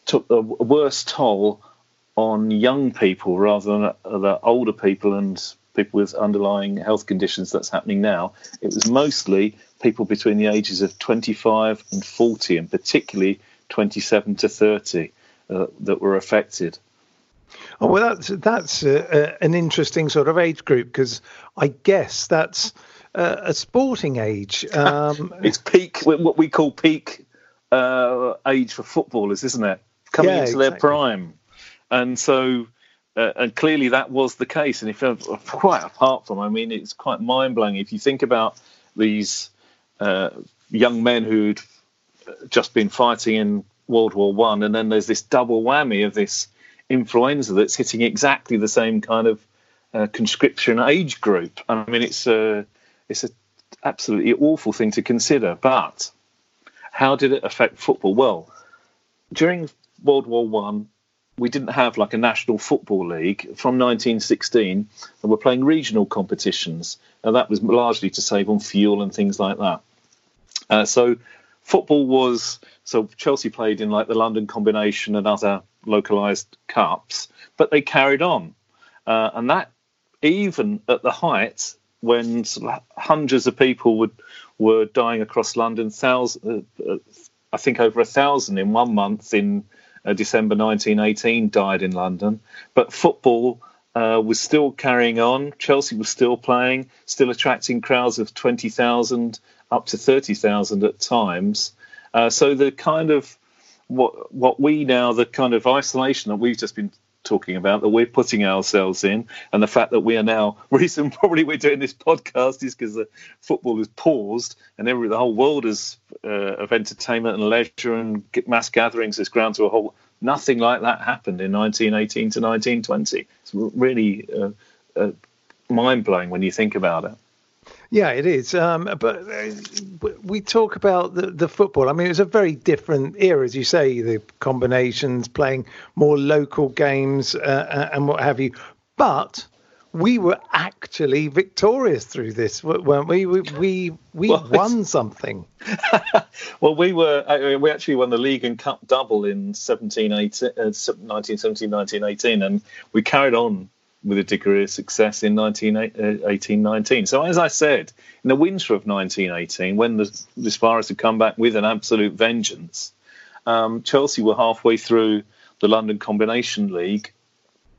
took a worse toll on young people rather than the older people and people with underlying health conditions that's happening now. It was mostly people between the ages of 25 and 40, and particularly 27 to 30, uh, that were affected. Oh well, that's that's uh, uh, an interesting sort of age group because I guess that's uh, a sporting age. [laughs] Um, it's peak, what we call peak uh, age for footballers, isn't it? Coming yeah, into exactly. their prime, and so uh, and clearly that was the case. And if uh, quite apart from, I mean, it's quite mind blowing if you think about these uh, young men who'd just been fighting in World War One, and then there's this double whammy of this influenza that's hitting exactly the same kind of uh, conscription age group. I mean, it's a it's a absolutely awful thing to consider. But how did it affect football? Well, during World War One, we didn't have like a national football league from 1916 and we're playing regional competitions. And that was largely to save on fuel and things like that. Uh, so football was so chelsea played in like the london combination and other localized cups but they carried on. Uh, and that even at the height when hundreds of people would were dying across london thousands uh, uh, i think over a thousand in one month in uh, December 1918, died in London. But football uh, was still carrying on. Chelsea was still playing, still attracting crowds of 20,000 up to 30,000 at times. Uh, so the kind of what what we now the kind of isolation that we've just been talking about that we're putting ourselves in, and the fact that we are now [laughs] reason probably we're doing this podcast is because the football is paused and every the whole world is uh, of entertainment and leisure and mass gatherings has ground to a halt. Nothing like that happened in 1918 to 1920. It's really uh, uh, mind blowing when you think about it. Yeah, it is. Um, but uh, we talk about the, the football. I mean, it was a very different era, as you say, the combinations, playing more local games uh, uh and what have you. But we were actually victorious through this, weren't we? We we, we well, won something. [laughs] well, we were we actually won the league and cup double in 17, 18, uh, 1917, 1918, and we carried on with a degree of success in 1918, 19. So, as I said, in the winter of 1918, when the, this had come back with an absolute vengeance, um, Chelsea were halfway through the London Combination League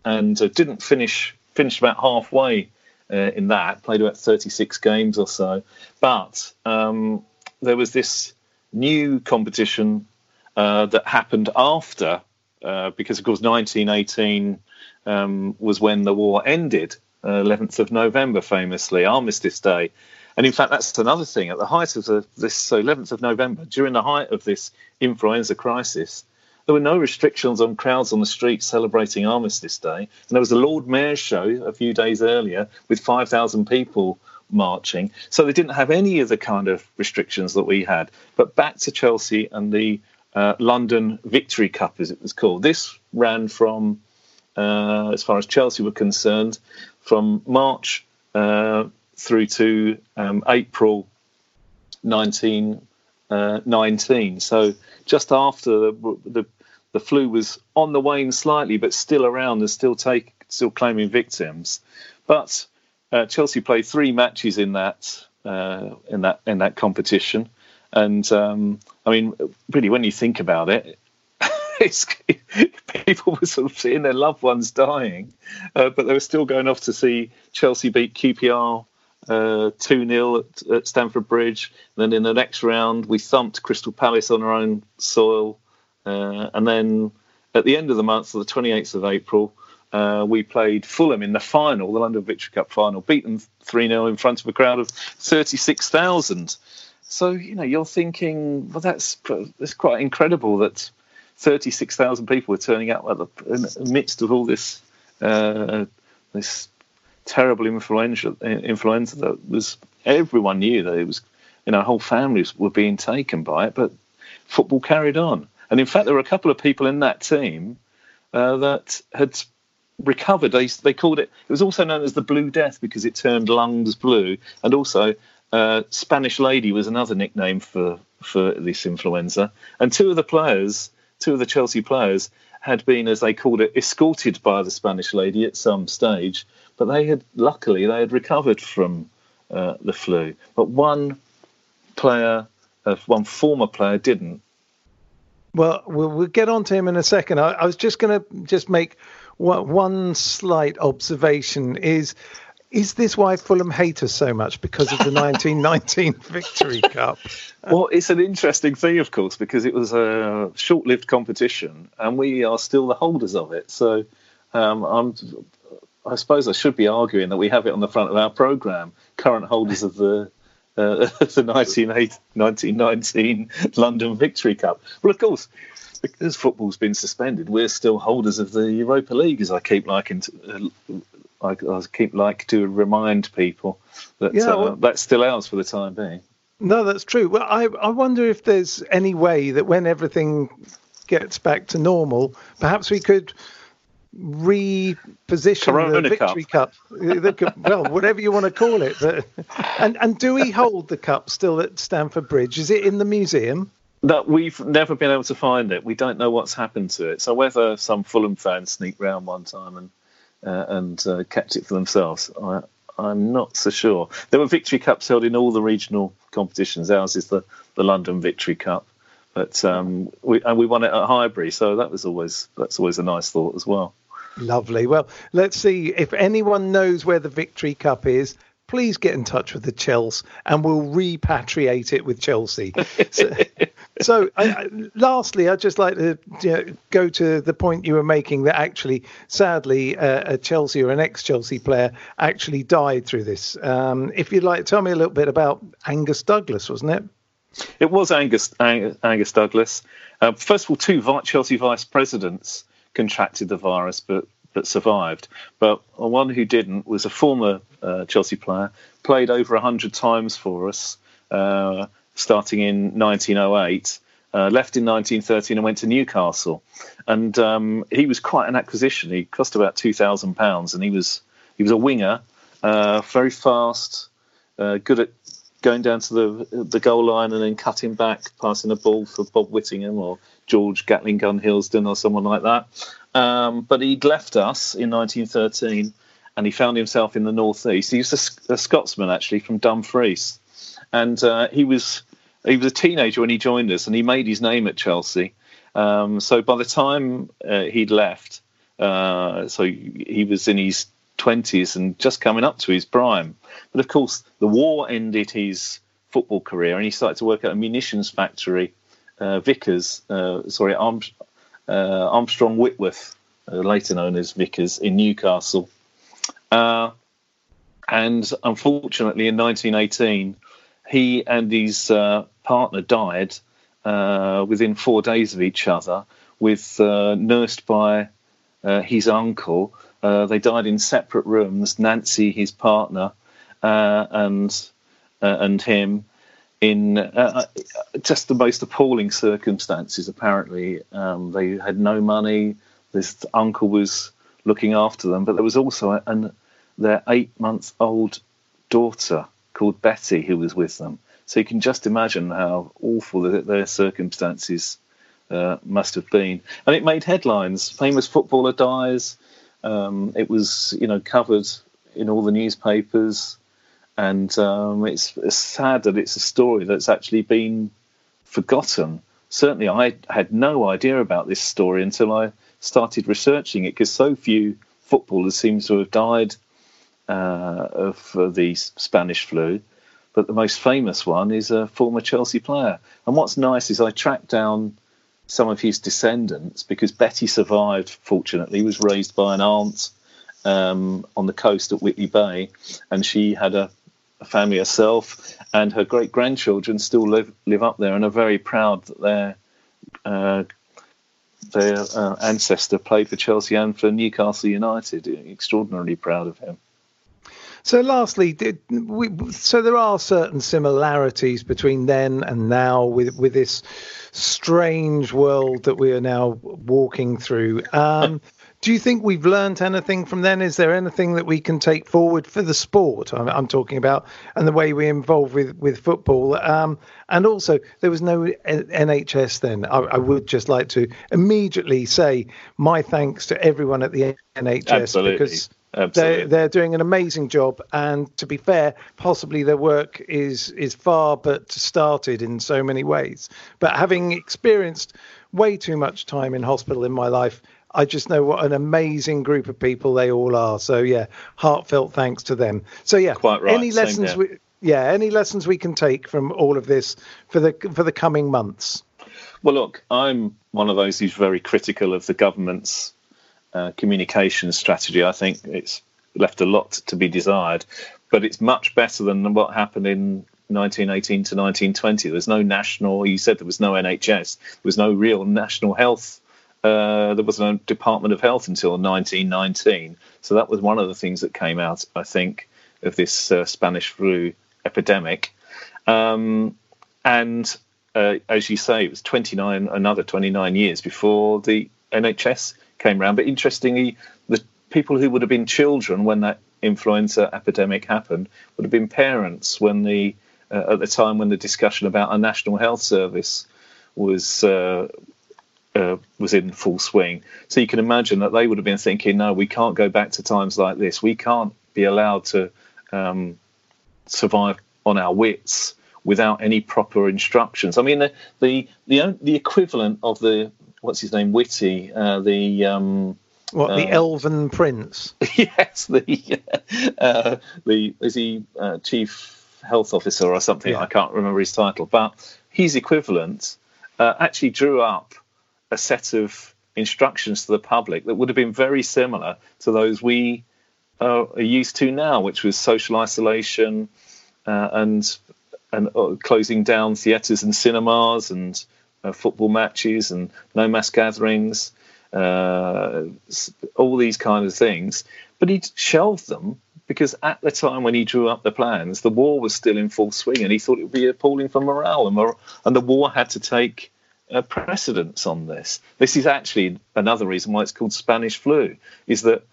and uh, didn't finish finished about halfway uh, in that. Played about 36 games or so, but um, there was this new competition uh, that happened after, uh, because of course 1918 um, was when the war ended, 11th uh, of November, famously Armistice Day. And in fact, that's another thing. At the height of the, this, so 11th of November, during the height of this influenza crisis, there were no restrictions on crowds on the streets celebrating Armistice Day. And there was a Lord Mayor's show a few days earlier with 5,000 people marching. So they didn't have any of the kind of restrictions that we had. But back to Chelsea and the uh, London Victory Cup, as it was called. This ran from, uh, as far as Chelsea were concerned, from March uh, through to um, April 1919. Uh, so just after the, the, the flu was on the wane slightly, but still around and still take still claiming victims. But uh, Chelsea played three matches in that in that in that competition, and um, I mean, really, when you think about it, [laughs] people were sort of seeing their loved ones dying, uh, but they were still going off to see Chelsea beat QPR uh, 2 0 at, at, Stamford Bridge. And then in the next round, we thumped Crystal Palace on our own soil. Uh, and then at the end of the month, on the 28th of April, uh, we played Fulham in the final, the London Victory Cup final, beat them 3 0 in front of a crowd of 36,000. So, you know, you're thinking, well, that's, that's quite incredible that 36,000 people were turning out in the midst of all this uh, this terrible influenza influenza that was everyone knew that it was you know whole families were being taken by it but football carried on. And in fact there were a couple of people in that team uh, that had recovered. They, they called it it was also known as the blue death because it turned lungs blue and also uh, spanish lady was another nickname for for this influenza and two of the players two of the chelsea players had been as they called it escorted by the spanish lady at some stage but they had luckily they had recovered from uh, the flu. But one player, uh, one former player, didn't. Well, we'll, we'll get on to him in a second. I, I was just going to just make one, one slight observation: is is this why Fulham hate us so much because of the [laughs] 1919 Victory Cup? Well, it's an interesting thing, of course, because it was a short-lived competition, and we are still the holders of it. So um, I'm I suppose I should be arguing that we have it on the front of our programme. Current holders of the uh, [laughs] the 1919 London Victory Cup. Well, of course, because football's been suspended, we're still holders of the Europa League, as I keep liking to, uh, I, I, keep like to remind people that yeah, uh, well, uh, that's still ours for the time being. No, that's true. Well, I I wonder if there's any way that when everything gets back to normal, perhaps we could reposition Corona the victory cup, cup well, whatever you want to call it. But, and and do we hold the cup still at Stamford Bridge? Is it in the museum? That we've never been able to find it. We don't know what's happened to it. So whether some Fulham fans sneaked round one time and uh, and uh, kept it for themselves, I, I'm not so sure. There were victory cups held in all the regional competitions. Ours is the, the London Victory Cup, but um, we and we won it at Highbury, so that was always that's always a nice thought as well. Lovely. Well, let's see if anyone knows where the Victory Cup is. Please get in touch with the Chelsea, and we'll repatriate it with Chelsea. [laughs] so, so lastly, I'd just like to you know, go to the point you were making that actually, sadly, uh, a Chelsea or an ex-Chelsea player actually died through this. Um, if you'd like, tell me a little bit about Angus Douglas, wasn't it? It was Angus Angus Douglas. Uh, first of all, two Chelsea vice presidents contracted the virus but but survived. But one who didn't was a former uh, Chelsea player, played over 100 times for us, uh, starting in 1908. Uh, left in 1913 and went to Newcastle, and um, he was quite an acquisition. He cost about two thousand pounds, and he was he was a winger, uh, very fast, uh, good at going down to the the goal line and then cutting back, passing a ball for Bob Whittingham or George Gatling Gun Hilsdon or someone like that. Um, but he'd left us in 1913 and he found himself in the northeast. He was a, a Scotsman actually from Dumfries, and uh, he was he was a teenager when he joined us, and he made his name at Chelsea. Um, so by the time uh, he'd left, uh, so he was in his twenties and just coming up to his prime. But of course, the war ended his football career, and he started to work at a munitions factory, uh, Vickers, uh, sorry, Arm, uh, Armstrong Whitworth, uh, later known as Vickers, in Newcastle. And unfortunately, in 1918, he and his uh, partner died within four days of each other, with nursed by his uncle. they died in separate rooms. Nancy, his partner, and uh, and him in uh, uh, just the most appalling circumstances. Apparently, um, they had no money. This uncle was looking after them, but there was also an, their eight-month-old daughter called Betty who was with them. So you can just imagine how awful the, their circumstances uh, must have been. And it made headlines. Famous footballer dies. Um, it was, you know, covered in all the newspapers and um, it's, it's, sad that it's a story that's actually been forgotten. Certainly, I had no idea about this story until I started researching it because so few footballers seem to have died of uh, the Spanish flu. But the most famous one is a former Chelsea player. And what's nice is I tracked down some of his descendants because Betty survived, fortunately, was raised by an aunt um, on the coast at Whitley Bay, and she had a a family herself, and her great grandchildren still live live up there and are very proud that their uh, their uh, ancestor played for Chelsea and for Newcastle United. Extraordinarily proud of him. So, lastly, did we, so there are certain similarities between then and now with with this strange world that we are now walking through. Um, [laughs] do you think we've learned anything from then? Is there anything that we can take forward for the sport? I'm, I'm talking about and the way we involve with with football. Um, and also, there was no NHS then. I, I, would just like to immediately say my thanks to everyone at the NHS Absolutely. because. Absolutely. They're, they're doing an amazing job, and to be fair, possibly their work is is far but started in so many ways. But having experienced way too much time in hospital in my life, I just know what an amazing group of people they all are. So yeah, heartfelt thanks to them. So yeah, quite right. Any lessons we, yeah, any lessons we can take from all of this for the for the coming months? Well, look, I'm one of those who's very critical of the government's uh, communication strategy. I think it's left a lot to be desired, but it's much better than what happened in 1918 to 1920. There's no national. You said there was no NHS. There was no real national health uh, there was no Department of Health until 1919. So that was one of the things that came out, I think, of this uh, Spanish flu epidemic. Um, and uh, as you say, it was 29, another 29 years before the NHS came around. But interestingly, the people who would have been children when that influenza epidemic happened would have been parents when the uh, at the time when the discussion about a national health service was uh, uh, was in full swing. So you can imagine that they would have been thinking, no, we can't go back to times like this. We can't be allowed to um, survive on our wits without any proper instructions. I mean, the the the, the equivalent of the what's his name, Whitty, uh, the um, what the uh, Elven Prince? [laughs] yes, the [laughs] uh, the is he uh, chief health officer or something? Yeah. I can't remember his title, but his equivalent uh, actually drew up a set of instructions to the public that would have been very similar to those we uh, are used to now, which was social isolation uh, and and uh, closing down theatres and cinemas and uh, football matches and no mass gatherings, uh, all these kind of things. But he shelved them because at the time when he drew up the plans, the war was still in full swing, and he thought it would be appalling for morale, and, mor- and the war had to take uh, precedence on this. This is actually another reason why it's called Spanish flu, is that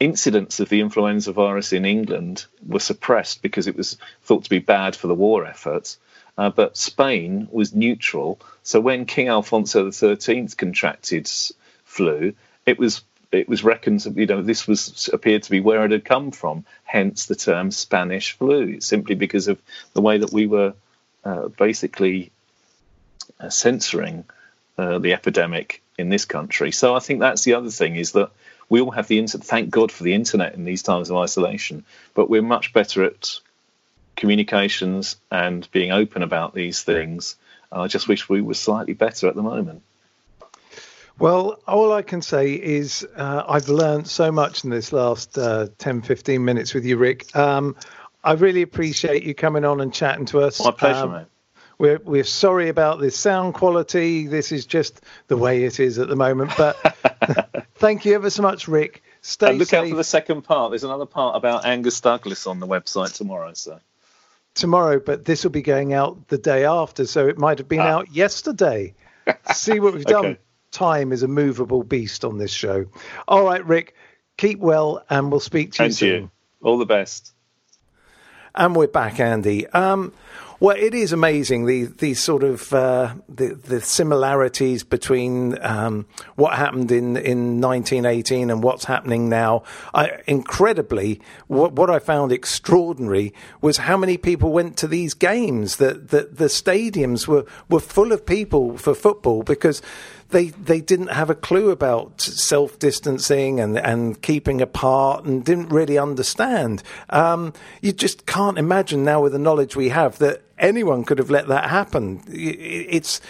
incidents of the influenza virus in England were suppressed because it was thought to be bad for the war efforts. Uh, but Spain was neutral. So when King Alfonso XIII contracted flu, it was it was reckoned you know this was appeared to be where it had come from. Hence the term Spanish flu, simply because of the way that we were uh, basically uh, censoring uh, the epidemic in this country. So I think that's the other thing is that we all have the internet. Thank God for the internet in these times of isolation. But we're much better at communications and being open about these things. I just wish we were slightly better at the moment. Well, all I can say is uh, I've learned so much in this last uh, 10, 15 minutes with you, Rick. Um, I really appreciate you coming on and chatting to us. My pleasure, um, mate. We're, we're sorry about this sound quality. This is just the way it is at the moment. But [laughs] thank you ever so much, Rick. Stay and look safe. out for the second part. There's another part about Angus Douglas on the website tomorrow. So tomorrow, but this will be going out the day after, so it might have been Ah. out yesterday. See what we've [laughs] done. Okay. Time is a movable beast on this show. All right, Rick, keep well, and we'll speak to you and soon. you, all the best. And we're back, Andy. Um, well, it is amazing the the sort of uh, the the similarities between um, what happened in in 1918 and what's happening now. I, incredibly, what what I found extraordinary was how many people went to these games. That that the stadiums were were full of people for football because they they didn't have a clue about self distancing and and keeping apart and didn't really understand. Um, you just can't imagine now with the knowledge we have that anyone could have let that happen. It's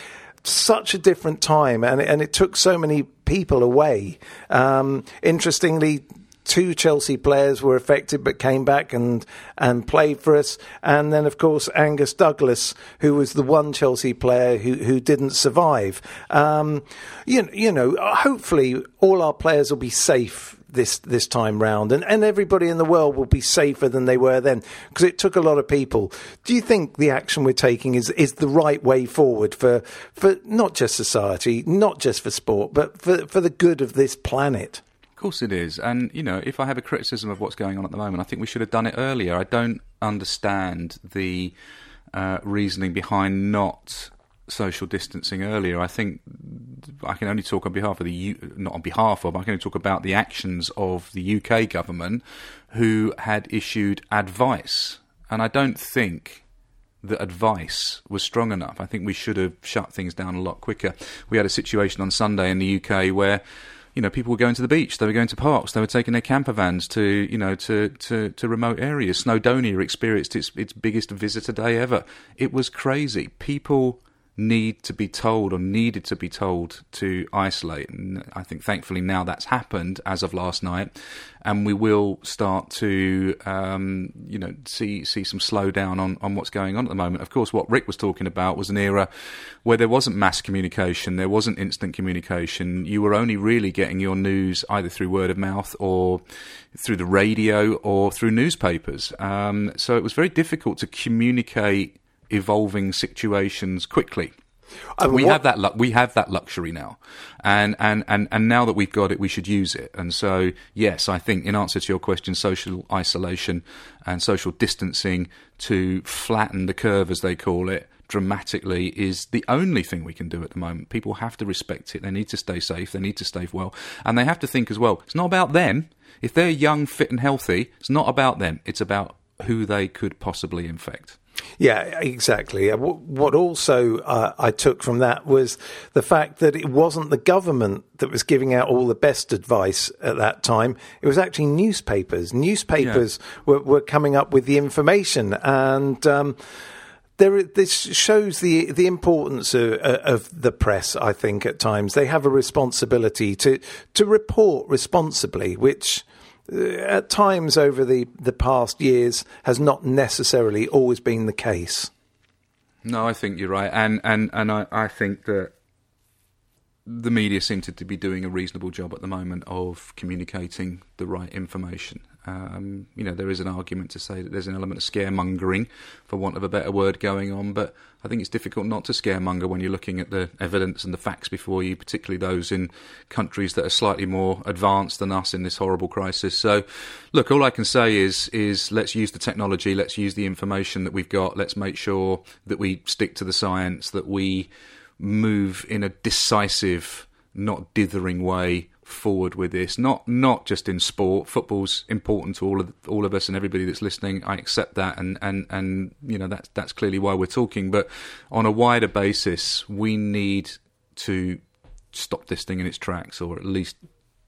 such a different time, and and it took so many people away. Um, interestingly. Two Chelsea players were affected but came back and, and played for us. And then, of course, Angus Douglas, who was the one Chelsea player who, who didn't survive. Um, you, you know, hopefully all our players will be safe this this time round, and, and everybody in the world will be safer than they were then because it took a lot of people. Do you think the action we're taking is is the right way forward for for not just society, not just for sport, but for for the good of this planet? Of course it is. And, you know, if I have a criticism of what's going on at the moment, I think we should have done it earlier. I don't understand the uh, reasoning behind not social distancing earlier. I think I can only talk on behalf of the U- not on behalf of. I can only talk about the actions of the UK government, who had issued advice, and I don't think that advice was strong enough. I think we should have shut things down a lot quicker. We had a situation on Sunday in the UK where you know, people were going to the beach, they were going to parks, they were taking their camper vans to, you know, to, to, to remote areas. Snowdonia experienced its its biggest visitor day ever. It was crazy. People need to be told or needed to be told to isolate. And I think thankfully now that's happened as of last night, and we will start to um, you know see see some slowdown on on what's going on at the moment. Of course, what Rick was talking about was an era where there wasn't mass communication, there wasn't instant communication. You were only really getting your news either through word of mouth or through the radio or through newspapers. Um, so it was very difficult to communicate evolving situations quickly. And we what- have that lu- we have that luxury now, and, and and and now that we've got it, we should use it. And so, yes, I think in answer to your question, social isolation and social distancing to flatten the curve, as they call it, dramatically is the only thing we can do at the moment. People have to respect it. They need to stay safe. They need to stay well, and they have to think as well. It's not about them. If they're young, fit, and healthy, it's not about them. It's about who they could possibly infect. Yeah, exactly. What also uh, I took from that was the fact that it wasn't the government that was giving out all the best advice at that time. It was actually newspapers. Newspapers were, were coming up with the information, and um, there, this shows the the importance of, of the press. I think at times they have a responsibility to to report responsibly, which Uh, at times over the, the past years has not necessarily always been the case. No, I think you're right, and and and I, I think that the media seem to be doing a reasonable job at the moment of communicating the right information. Um, you know, there is an argument to say that there's an element of scaremongering, for want of a better word, going on, but I think it's difficult not to scaremonger when you're looking at the evidence and the facts before you, particularly those in countries that are slightly more advanced than us in this horrible crisis. So, look, all I can say is is let's use the technology, let's use the information that we've got, let's make sure that we stick to the science, that we move in a decisive, not dithering way forward with this. Not not just in sport. Football's important to all of all of us and everybody that's listening. I accept that, and and and you know that's that's clearly why we're talking. But on a wider basis, we need to stop this thing in its tracks, or at least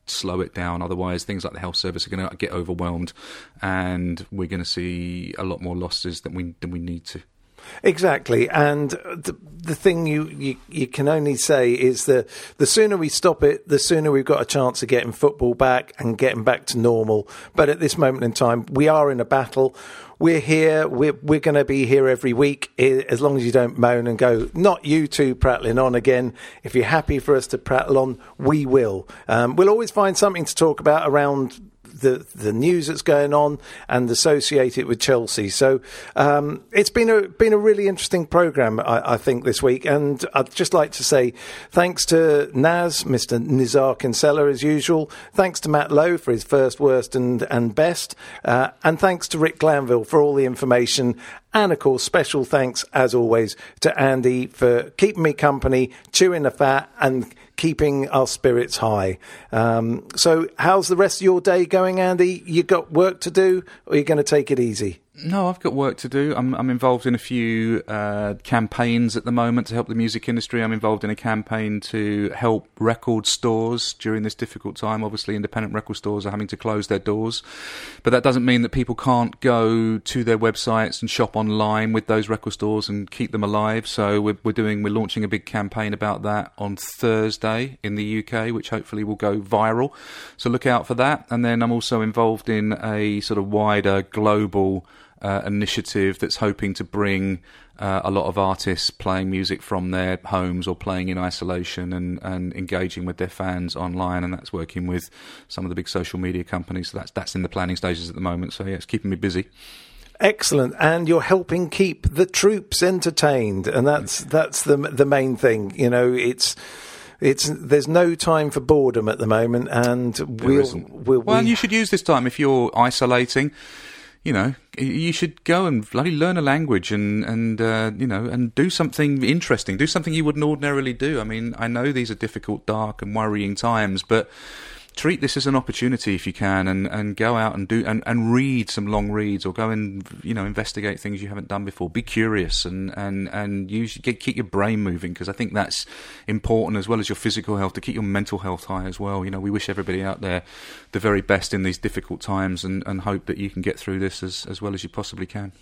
slow it down. Otherwise, things like the health service are going to get overwhelmed, and we're going to see a lot more losses than we than we need to. Exactly, and the, the thing you, you, you can only say is that the sooner we stop it, the sooner we've got a chance of getting football back and getting back to normal. But at this moment in time, we are in a battle. We're here. We're we're going to be here every week as long as you don't moan and go. Not you two prattling on again. If you're happy for us to prattle on, we will. Um, we'll always find something to talk about around the the news that's going on and associate it with Chelsea. So um, it's been a been a really interesting program, I, I, think, this week. And I'd just like to say thanks to Naz, Mr. Nizaar Kinsella, as usual. Thanks to Matt Lowe for his first, worst, and and best, uh, and thanks to Rick Glanvill for all the information and of course, special thanks as always to Andy for keeping me company, chewing the fat, and keeping our spirits high. Um, so, how's the rest of your day going, Andy? You got work to do, or you're you going to take it easy? No, I've got work to do. I'm, I'm involved in a few uh, campaigns at the moment to help the music industry. I'm involved in a campaign to help record stores during this difficult time. Obviously, independent record stores are having to close their doors, but that doesn't mean that people can't go to their websites and shop online with those record stores and keep them alive. So we're, we're doing, we're launching a big campaign about that on Thursday in the UK, which hopefully will go viral. So look out for that. And then I'm also involved in a sort of wider global uh, initiative that's hoping to bring uh, a lot of artists playing music from their homes or playing in isolation and, and engaging with their fans online, and that's working with some of the big social media companies. So that's that's in the planning stages at the moment. So yeah, it's keeping me busy. Excellent, and you're helping keep the troops entertained, and that's that's the the main thing. You know, it's it's there's no time for boredom at the moment, and we'll, we'll well, we... you should use this time if you're isolating you know, you should go and bloody learn a language and and uh, you know and do something interesting, do something you wouldn't ordinarily do. I mean, I know these are difficult, dark, and worrying times, but treat this as an opportunity if you can and, and go out and do and, and read some long reads or go and you know investigate things you haven't done before be curious and and and use get, keep your brain moving because I think that's important as well as your physical health to keep your mental health high as well you know we wish everybody out there the very best in these difficult times and, and hope that you can get through this as, as well as you possibly can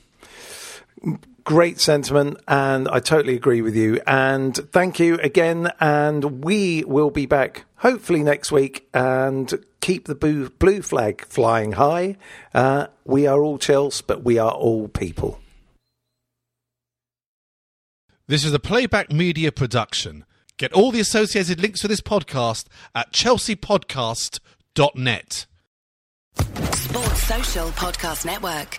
great sentiment, and I totally agree with you. And thank you again. And we will be back hopefully next week and keep the blue flag flying high. Uh, we are all Chelsea, but we are all people. This is a playback media production. Get all the associated links for this podcast at chelseapodcast.net. Sports Social Podcast Network.